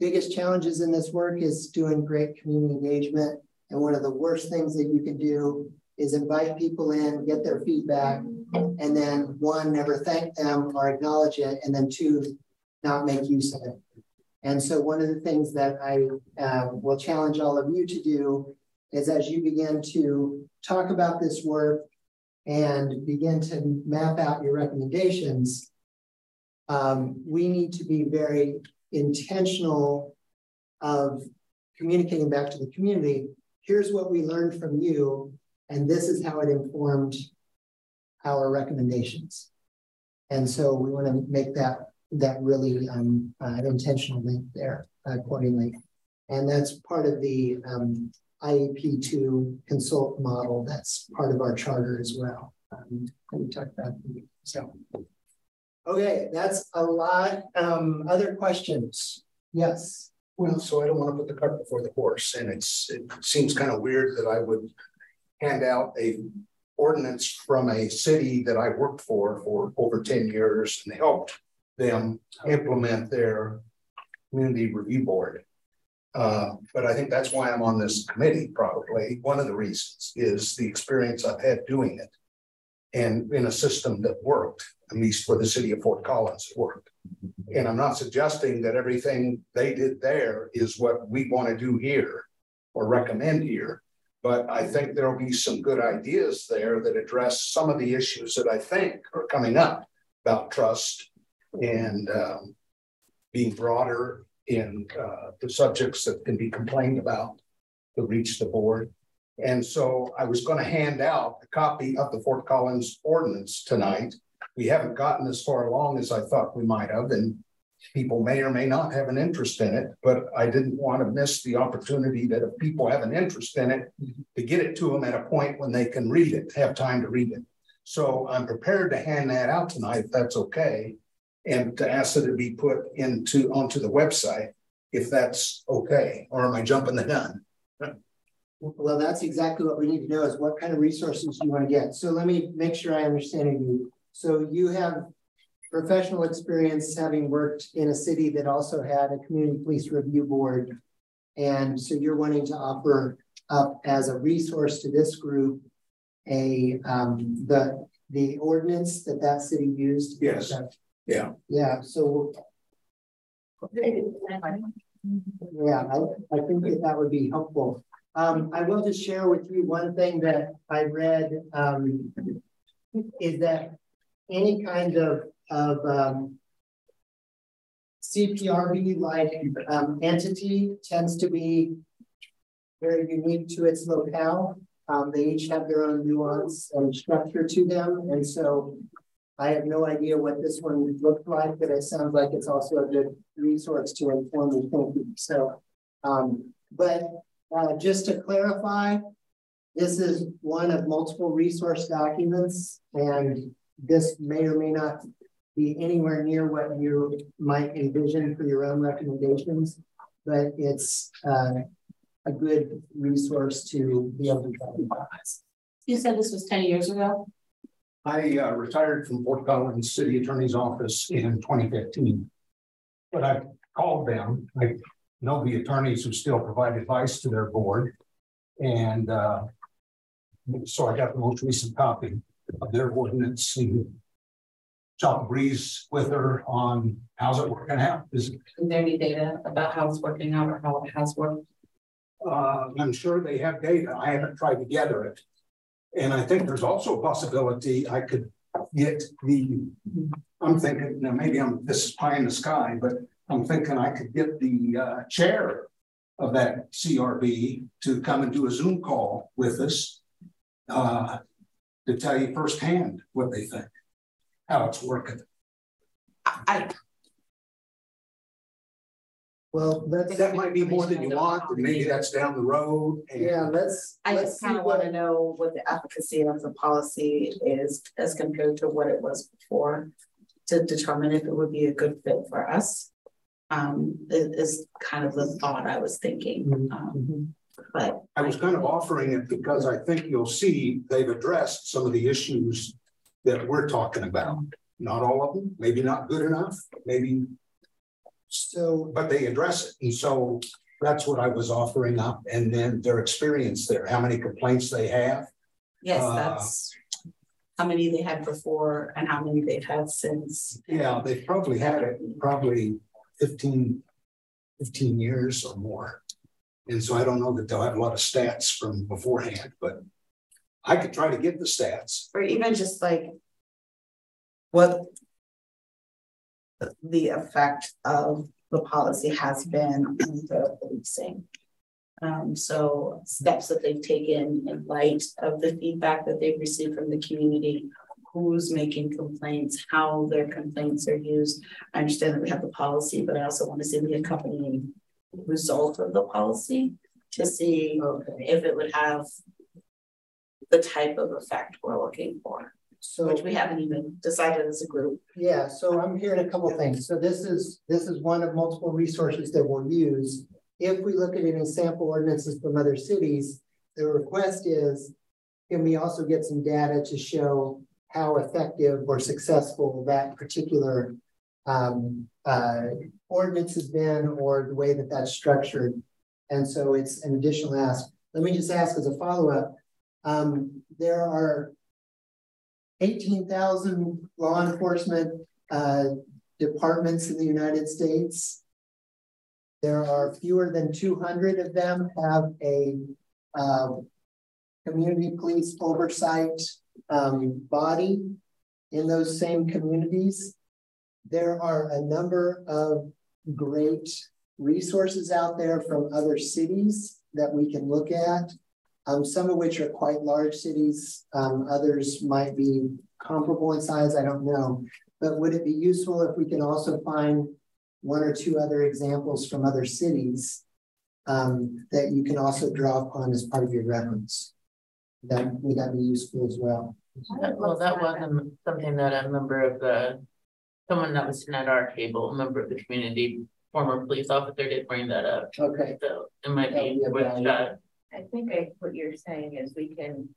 biggest challenges in this work is doing great community engagement. And one of the worst things that you can do is invite people in, get their feedback, and then one, never thank them or acknowledge it, and then two, not make use of it. And so one of the things that I uh, will challenge all of you to do is as you begin to talk about this work and begin to map out your recommendations, um, we need to be very intentional of communicating back to the community. Here's what we learned from you, and this is how it informed our recommendations. And so we want to make that that really um, uh, intentional link there accordingly. And that's part of the um, IAP2 consult model. That's part of our charter as well. Um, we talked about so. Okay, that's a lot. Um, other questions? Yes. Well, so I don't want to put the cart before the horse, and it's it seems kind of weird that I would hand out a ordinance from a city that I worked for for over 10 years and helped them implement their community review board. Uh, but I think that's why I'm on this committee, probably. One of the reasons is the experience I've had doing it and in a system that worked, at least for the city of Fort Collins, it worked. And I'm not suggesting that everything they did there is what we want to do here or recommend here. But I think there'll be some good ideas there that address some of the issues that I think are coming up about trust and um, being broader in uh, the subjects that can be complained about to reach the board. And so I was going to hand out a copy of the Fort Collins ordinance tonight. We haven't gotten as far along as I thought we might have, and people may or may not have an interest in it, but I didn't want to miss the opportunity that if people have an interest in it, to get it to them at a point when they can read it, have time to read it. So I'm prepared to hand that out tonight, if that's okay, and to ask that it be put into onto the website, if that's okay, or am I jumping the gun? Well, that's exactly what we need to know is what kind of resources you want to get. So let me make sure I understand you. So you have professional experience having worked in a city that also had a community police review board. And so you're wanting to offer up as a resource to this group a um, the the ordinance that that city used. Yes. Yeah. Yeah. So. Yeah, I, I think that that would be helpful. Um, I will just share with you one thing that I read um, is that any kind of of um, CPRB like um, entity tends to be very unique to its locale. Um, they each have their own nuance and structure to them. And so I have no idea what this one looked like, but it sounds like it's also a good resource to inform the thinking. So, um, but uh, just to clarify, this is one of multiple resource documents, and this may or may not be anywhere near what you might envision for your own recommendations, but it's uh, a good resource to be able to talk about. You said this was 10 years ago? I uh, retired from Fort Collins City Attorney's Office in 2015. But I called them. I know the attorneys who still provide advice to their board. And uh, so I got the most recent copy of their ordinance and shot breeze with her on how's it working out. Is, Is there any data about how it's working out or how it has worked? uh, I'm sure they have data. I haven't tried to gather it. And I think there's also a possibility I could get the, I'm thinking, now maybe I'm, this is pie in the sky, but I'm thinking I could get the uh, chair of that CRB to come and do a Zoom call with us uh, to tell you firsthand what they think, how it's working. I, Well, that's that might be more than you want, and maybe that's down the road. And yeah, let's. I let's just kind of want to know what the efficacy of the policy is as compared to what it was before to determine if it would be a good fit for us. Um, is kind of the thought I was thinking. Mm-hmm. Um, but I was kind of offering it because I think you'll see they've addressed some of the issues that we're talking about. Not all of them, maybe not good enough, maybe so, but they address it. And so that's what I was offering up. And then their experience there, how many complaints they have. Yes, uh, that's how many they had before and how many they've had since. Yeah, they've probably had it probably 15, 15 years or more. And so I don't know that they'll have a lot of stats from beforehand, but I could try to get the stats. Or even just like what the effect of the policy has been on the policing. Um, so steps that they've taken in light of the feedback that they've received from the community, who's making complaints, how their complaints are used. I understand that we have the policy, but I also want to see the accompanying result of the policy to see okay. if it would have the type of effect we're looking for. So which we haven't even decided as a group. Yeah, so I'm hearing a couple things. So this is this is one of multiple resources that we'll use. If we look at any sample ordinances from other cities, the request is, can we also get some data to show how effective or successful that particular um, uh, ordinance has been or the way that that's structured. And so it's an additional ask. Let me just ask as a follow-up. Um, there are 18,000 law enforcement uh, departments in the United States. There are fewer than 200 of them have a uh, community police oversight um, body in those same communities. There are a number of great resources out there from other cities that we can look at um, some of which are quite large cities. Um, others might be comparable in size, I don't know. But would it be useful if we can also find one or two other examples from other cities um, that you can also draw upon as part of your reference? That would that be useful as well? Well, that wasn't something that a member of the someone that was sitting at our table, a member of the community, former police officer, did bring that up. Okay. So it might be, be worth I think I, what you're saying is we can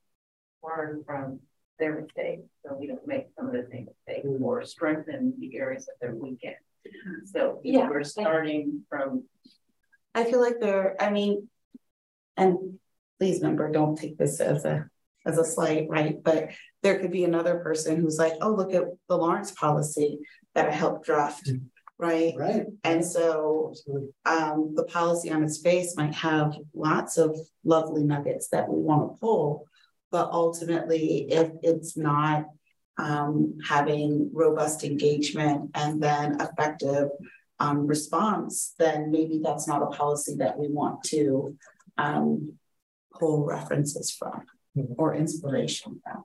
learn from their mistakes, so we don't make some of the same mistakes mm-hmm. or strengthen the areas that they're weak in. So yeah, we're starting from. I feel like there. I mean, and please remember, don't take this as a as a slight, right? But there could be another person who's like, oh, look at the Lawrence policy that I helped draft. Mm-hmm right? Right. And so um, the policy on its face might have lots of lovely nuggets that we want to pull, but ultimately, if it's not um, having robust engagement and then effective um, response, then maybe that's not a policy that we want to um, pull references from mm-hmm. or inspiration from.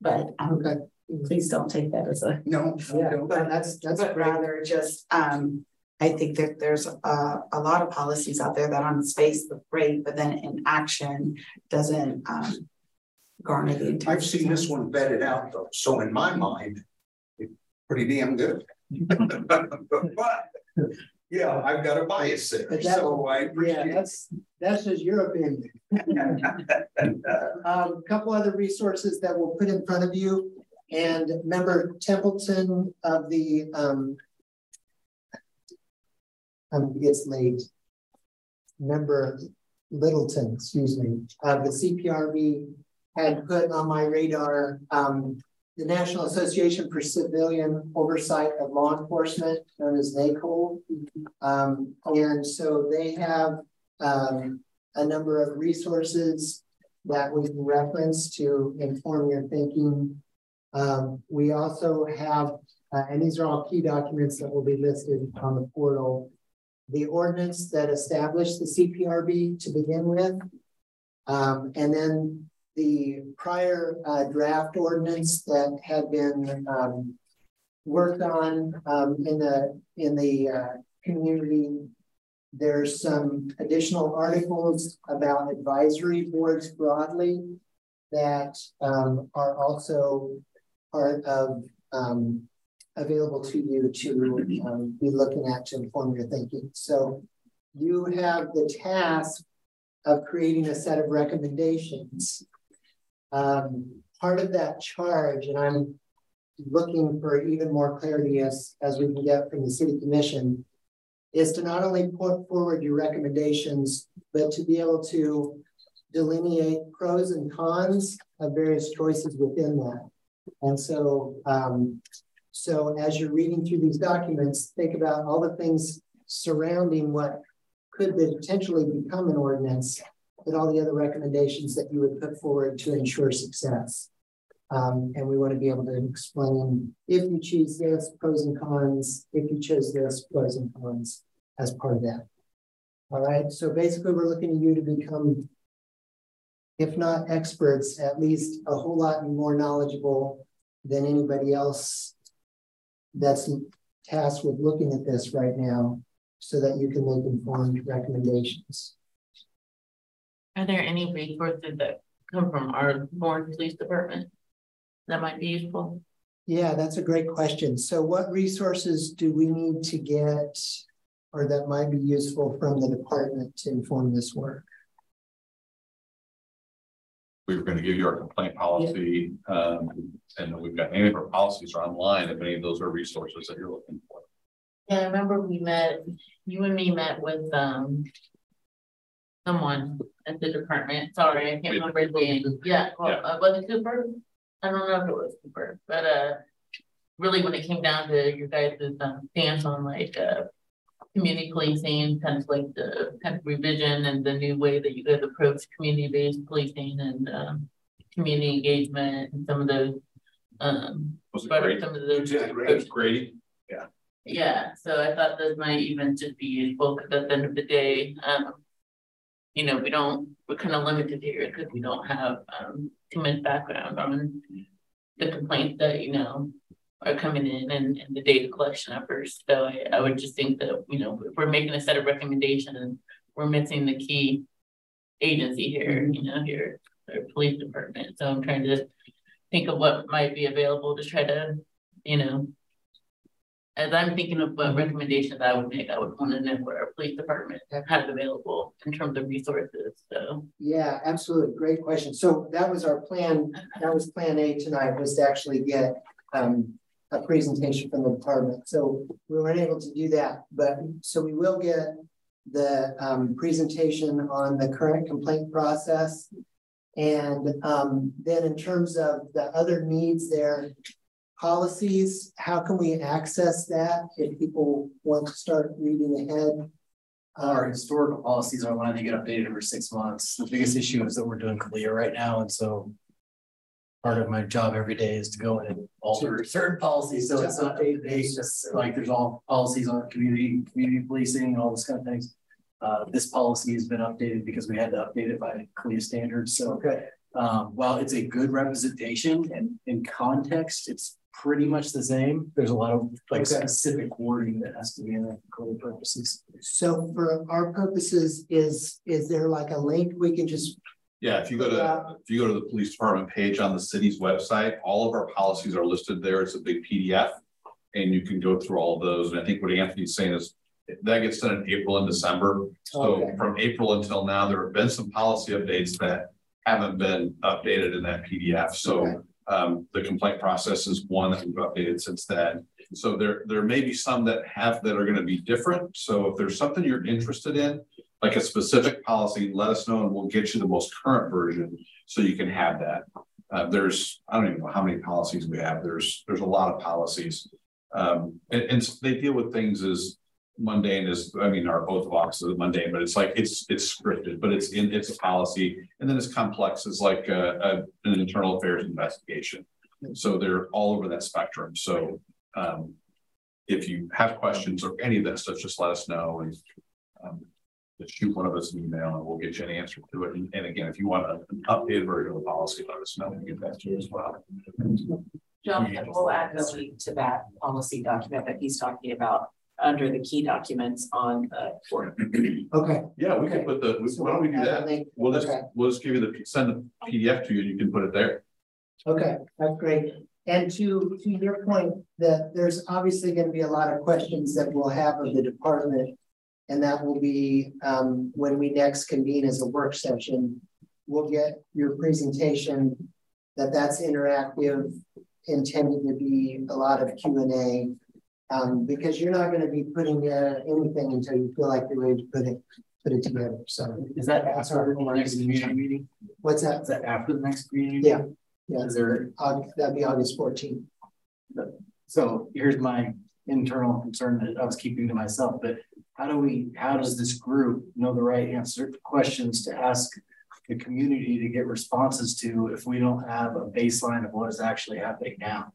But um, okay. Please don't take that as a. No, Yeah, but that's, that's But rather just, um, I think that there's a, a lot of policies out there that on its face look great, but then in action doesn't, um. Garner the attention. I've seen this one vetted out though, so in my mind, it's pretty damn good. But, yeah, I've got a bias there, But that- so I Yeah, that's, that's just your opinion. Um, a couple other resources that we'll put in front of you. And member Templeton of the, um. Um, it's late. Member Littleton, excuse me, of the CPRB had put on my radar, um, the National Association for Civilian Oversight of Law Enforcement, known as NACOLE. Um, and so they have, um, a number of resources that we can reference to inform your thinking. Um, we also have, uh, and these are all key documents that will be listed on the portal. The ordinance that established the CPRB to begin with. Um, and then the prior uh, draft ordinance that had been um, worked on um, in the in the uh, community there's some additional articles about advisory boards broadly that um, are also part of um, available to you to um, be looking at to inform your thinking. So you have the task of creating a set of recommendations. Um, part of that charge, and I'm looking for even more clarity as, as we can get from the city commission, is to not only put forward your recommendations, but to be able to delineate pros and cons of various choices within that. And so, um, so as you're reading through these documents, think about all the things surrounding what could potentially become an ordinance, but all the other recommendations that you would put forward to ensure success. Um, and we want to be able to explain if you choose this, pros and cons, if you chose this, pros and cons as part of that. All right, so basically we're looking at you to become, if not experts, at least a whole lot more knowledgeable than anybody else that's tasked with looking at this right now so that you can make informed recommendations. Are there any resources that come from our Lawrence Police Department that might be useful? Yeah, that's a great question. So what resources do we need to get or that might be useful from the department to inform this work? We were gonna give you our complaint policy, um, and we've got any of our policies are online, if any of those are resources that you're looking for. Yeah, I remember we met, you and me met with, um. Someone at the department, sorry, I can't remember his name, yeah, well, Yeah. uh, was it Cooper? I don't know if it was Cooper, but, uh. Really, when it came down to your guys' um, stance on like, uh. Community policing, kind of like the kind of revision and the new way that you guys approach community-based policing and, um. Community engagement and some of those, um. Was it but great? Some of those. It was Grady, yeah. Yeah, so I thought those might even just be useful, because at the end of the day, um. You know, we don't, we're kind of limited here because we don't have um too much background on. The complaints that, you know, are coming in and and the data collection efforts, so I I would just think that, you know, if we're making a set of recommendations. We're missing the key agency here, you know, here, our police department, so I'm trying to. Think of what might be available to try to, you know, as I'm thinking of what recommendations I would make, I would want to know what our police department has available in terms of resources, so. Yeah, absolutely. Great question. So that was our plan. That was plan A tonight was to actually get um, a presentation from the department. So we weren't able to do that, but so we will get the um, presentation on the current complaint process. And um, then in terms of the other needs there, policies, how can we access that if people want to start reading ahead? Our historical policies are when they get updated every six months. The biggest issue is that we're doing CALEA right now, and so. Part of my job every day is to go in and alter certain policies, so it's not day to day, just like there's all policies on community, community policing, all this kind of things. Uh, this policy has been updated because we had to update it by CALEA standards. So Okay, um, while it's a good representation and in context, it's pretty much the same. There's a lot of like Okay. specific wording that has to be in there for CALEA purposes. so for our purposes, is, is there like a link we can just, Yeah, if you go to, if you go to the police department page on the city's website, all of our policies are listed there. It's a big PDF. And you can go through all of those. And I think what Anthony's saying is that gets done in April and December. So Okay. from April until now, there have been some policy updates that haven't been updated in that PDF. Okay. So um, the complaint process is one that we've updated since then. So there, there may be some that have, that are gonna be different. So if there's something you're interested in, like a specific policy, let us know and we'll get you the most current version so you can have that. Uh, there's, I don't even know how many policies we have. There's, there's a lot of policies. Um, and, and they deal with things as mundane as, I mean, our both of are mundane, but it's like, it's, it's scripted, but it's in, it's a policy. And then it's complex as like a, a, an internal affairs investigation. So they're all over that spectrum. So, um, if you have questions or any of that stuff, just let us know and, just shoot one of us an email and we'll get you an answer to it. And, and again, if you want an updated version of the policy, let us know. We'll get that to you as well. Jonathan, we'll add the link to that policy document that he's talking about under the key documents on the board. okay. Yeah, we can put the, why don't we do that? Link. We'll just, Okay. we'll just give you the, send the PDF to you and you can put it there. Okay, that's great. And to, to your point, that there's obviously gonna be a lot of questions that we'll have of the department. And that will be, um, when we next convene as a work session, we'll get your presentation. That that's interactive, intended to be a lot of Q and A. Um, because you're not gonna be putting, uh, anything until you feel like you're ready to put it, put it together, so. Is that after the next community meeting? What's that? Is that after the next community? meeting? Yeah, yeah, Is there, that'd be August fourteenth. so here's my internal concern that I was keeping to myself, but how do we, how does this group know the right answer questions to ask the community to get responses to if we don't have a baseline of what is actually happening now?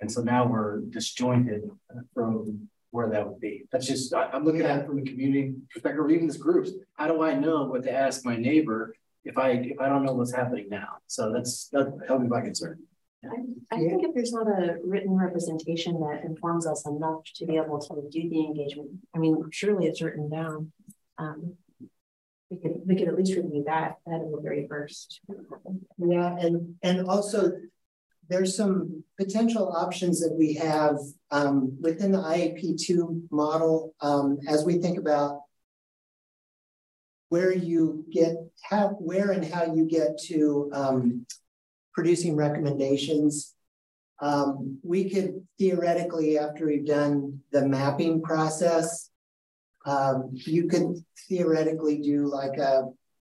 And so now we're disjointed from where that would be. That's just, I, am looking at it from a community perspective, or even this groups. How do I know what to ask my neighbor if I, if I don't know what's happening now? So that's, that help me my concern. I, I think if there's not a written representation that informs us enough to be able to do the engagement, I mean, surely it's written down. Um, we could, we could at least review that, in the very first. Yeah, and, and also there's some potential options that we have um, within the IAP two model um, as we think about where you get, how, where and how you get to um, producing recommendations. Um, we could theoretically, after we've done the mapping process, um, you could theoretically do like a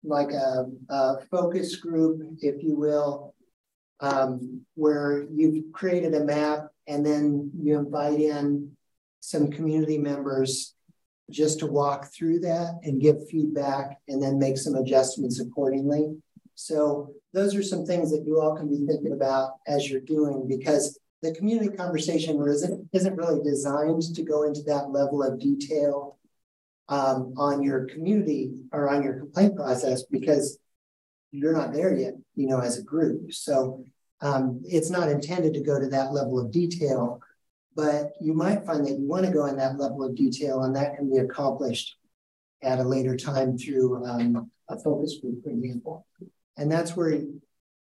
like a, a focus group, if you will, um, where you've created a map and then you invite in some community members just to walk through that and give feedback and then make some adjustments accordingly. So those are some things that you all can be thinking about as you're doing because the community conversation isn't, isn't really designed to go into that level of detail um, on your community or on your complaint process because you're not there yet, you know, as a group. So um, it's not intended to go to that level of detail, but you might find that you want to go in that level of detail and that can be accomplished at a later time through um, a focus group, for example. And that's where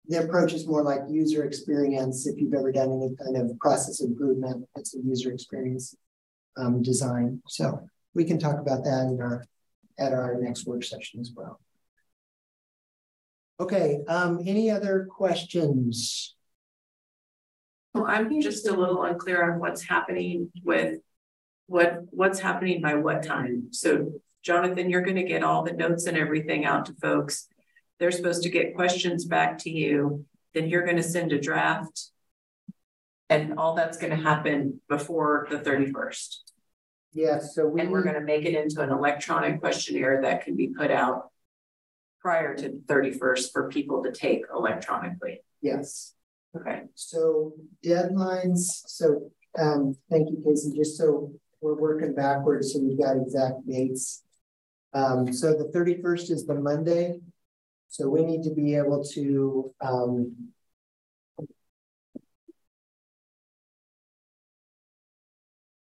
the approach is more like user experience. If you've ever done any kind of process improvement, it's a user experience um, design. So we can talk about that in our at our next work session as well. Okay, um, any other questions? Well, I'm just a little unclear on what's happening with what what's happening by what time. So Jonathan, you're gonna get all the notes and everything out to folks. They're supposed to get questions back to you. Then you're gonna send a draft. And all that's gonna happen before the 31st. Yes, so we And we're gonna make it into an electronic questionnaire that can be put out prior to the 31st for people to take electronically. Yes. Okay. So deadlines, so um, thank you, Casey. Just so we're working backwards, so we've got exact dates. Um, so the thirty-first is the Monday. So we need to be able to, um,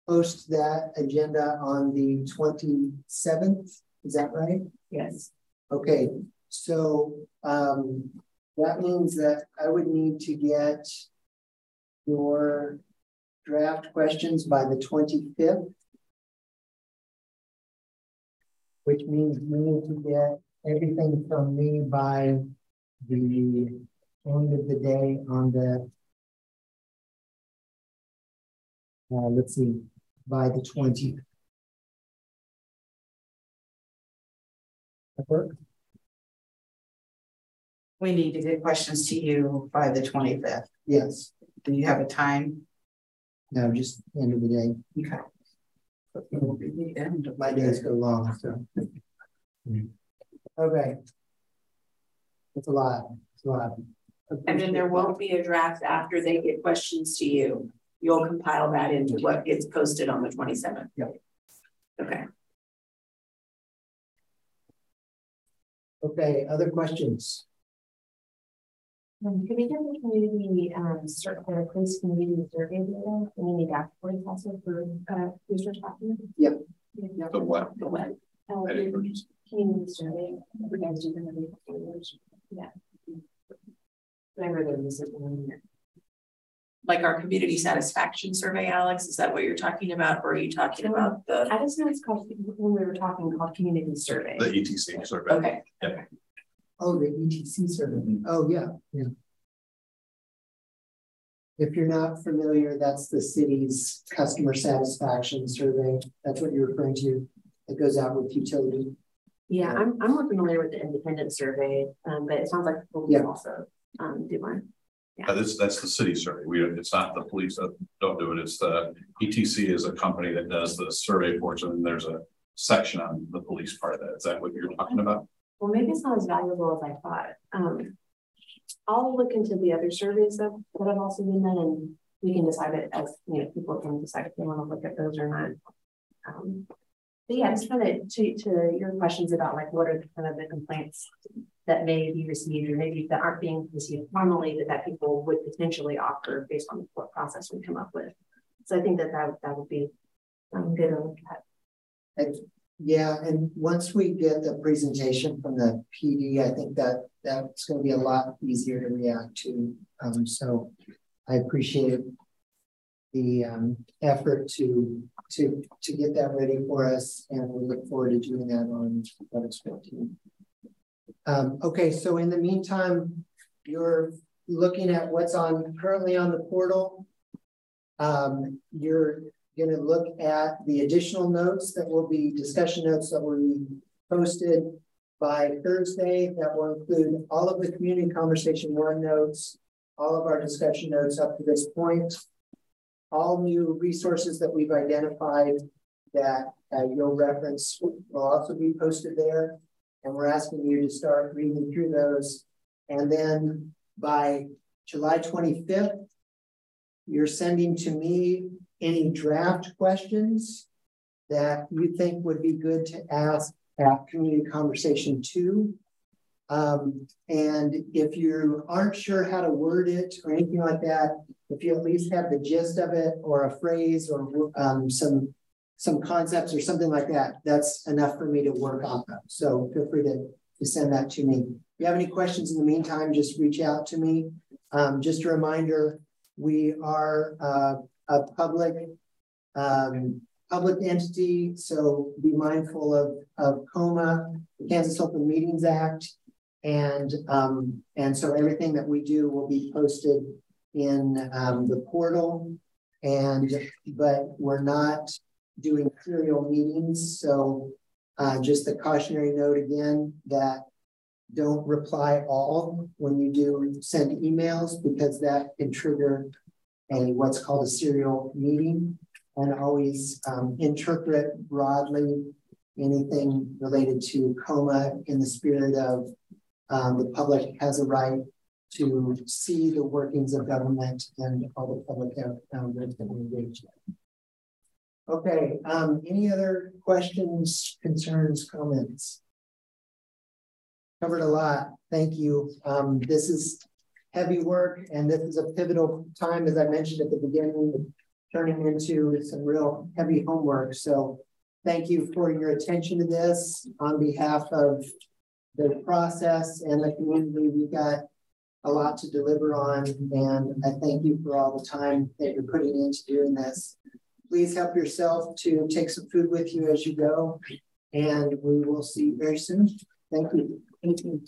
post that agenda on the twenty-seventh, is that right? Yes. Okay, so um, that means that I would need to get your draft questions by the 25th. Which means we need to get everything from me by the end of the day on the, uh, let's see, by the 20th. That work? We need to get questions to you by the twenty-fifth. Yes. Do you have a time? No, just end of the day. Okay. It will be the end of My days go long, so. Okay. It's a lot, it's a lot. And then there won't be a draft after they get questions to you. You'll compile that into what gets posted on the twenty seventh. Yep. Okay. Okay, other questions? Um, could we get the community, um, start the police community survey data, and we need dashboards also for, uh, research documents? Yep. Yeah. The what? The web. Uh, I didn't purchase. Community survey, we guys do them every couple of years, yeah. Whatever there is. Like our community satisfaction survey, Alex, is that what you're talking about? Or are you talking about the? I just know it's called, when we were talking called community survey. The ETC survey. Okay. Oh, the ETC survey. Mm-hmm. Oh, yeah, yeah. If you're not familiar, that's the city's customer satisfaction survey. That's what you're referring to. It goes out with utility. Yeah, I'm, I'm more familiar with the independent survey, um, but it sounds like we'll Yeah. also, um, do one. Uh, this, that's the city survey. We, it's not the police that don't do it. It's the ETC is a company that does the survey portion. And there's a section on the police part of that. Is that what you're talking about? Well, maybe it's not as valuable as I thought. Um, I'll look into the other surveys that, that have also been done and we can decide it as, you know, people can decide if they want to look at those or not. Um, but yeah, just kind of to, to your questions about like, what are the kind of the complaints that may be received or maybe that aren't being received formally that, that people would potentially offer based on what process we come up with. So I think that that, that would be um, good to look at. Yeah, and once we get the presentation from the PD, I think that that's going to be a lot easier to react to. Um, so I appreciate the um, effort to to to get that ready for us, and we look forward to doing that on August 15. Um, okay, so in the meantime, you're looking at what's on currently on the portal. Um, you're going to look at the additional notes that will be discussion notes that will be posted by Thursday. That will include all of the community conversation one notes, all of our discussion notes up to this point, all new resources that we've identified that uh, you'll reference will also be posted there. And we're asking you to start reading through those. And then by July 25th, you're sending to me any draft questions that you think would be good to ask at community conversation two. Um, and if you aren't sure how to word it or anything like that, if you at least have the gist of it or a phrase or um, some some concepts or something like that, that's enough for me to work on them. So feel free to, to send that to me. If you have any questions in the meantime, just reach out to me. Um, just a reminder, we are uh, a public um, public entity, so be mindful of, of KOMA, the Kansas Open Meetings Act, and um, and so everything that we do will be posted in um, the portal. And but we're not doing serial meetings, so uh, just a cautionary note again that don't reply all when you do send emails because that can trigger a what's called a serial meeting and always um, interpret broadly anything related to KOMA in the spirit of um, the public has a right to see the workings of government and all the public found that we engage in. Okay, um, any other questions, concerns, comments? Covered a lot. Thank you. Um, this is heavy work and this is a pivotal time, as I mentioned at the beginning, turning into some real heavy homework. So thank you for your attention to this on behalf of the process and the community. We've got a lot to deliver on, and I thank you for all the time that you're putting into doing this. Please help yourself to take some food with you as you go, and we will see you very soon. Thank you. Thank you.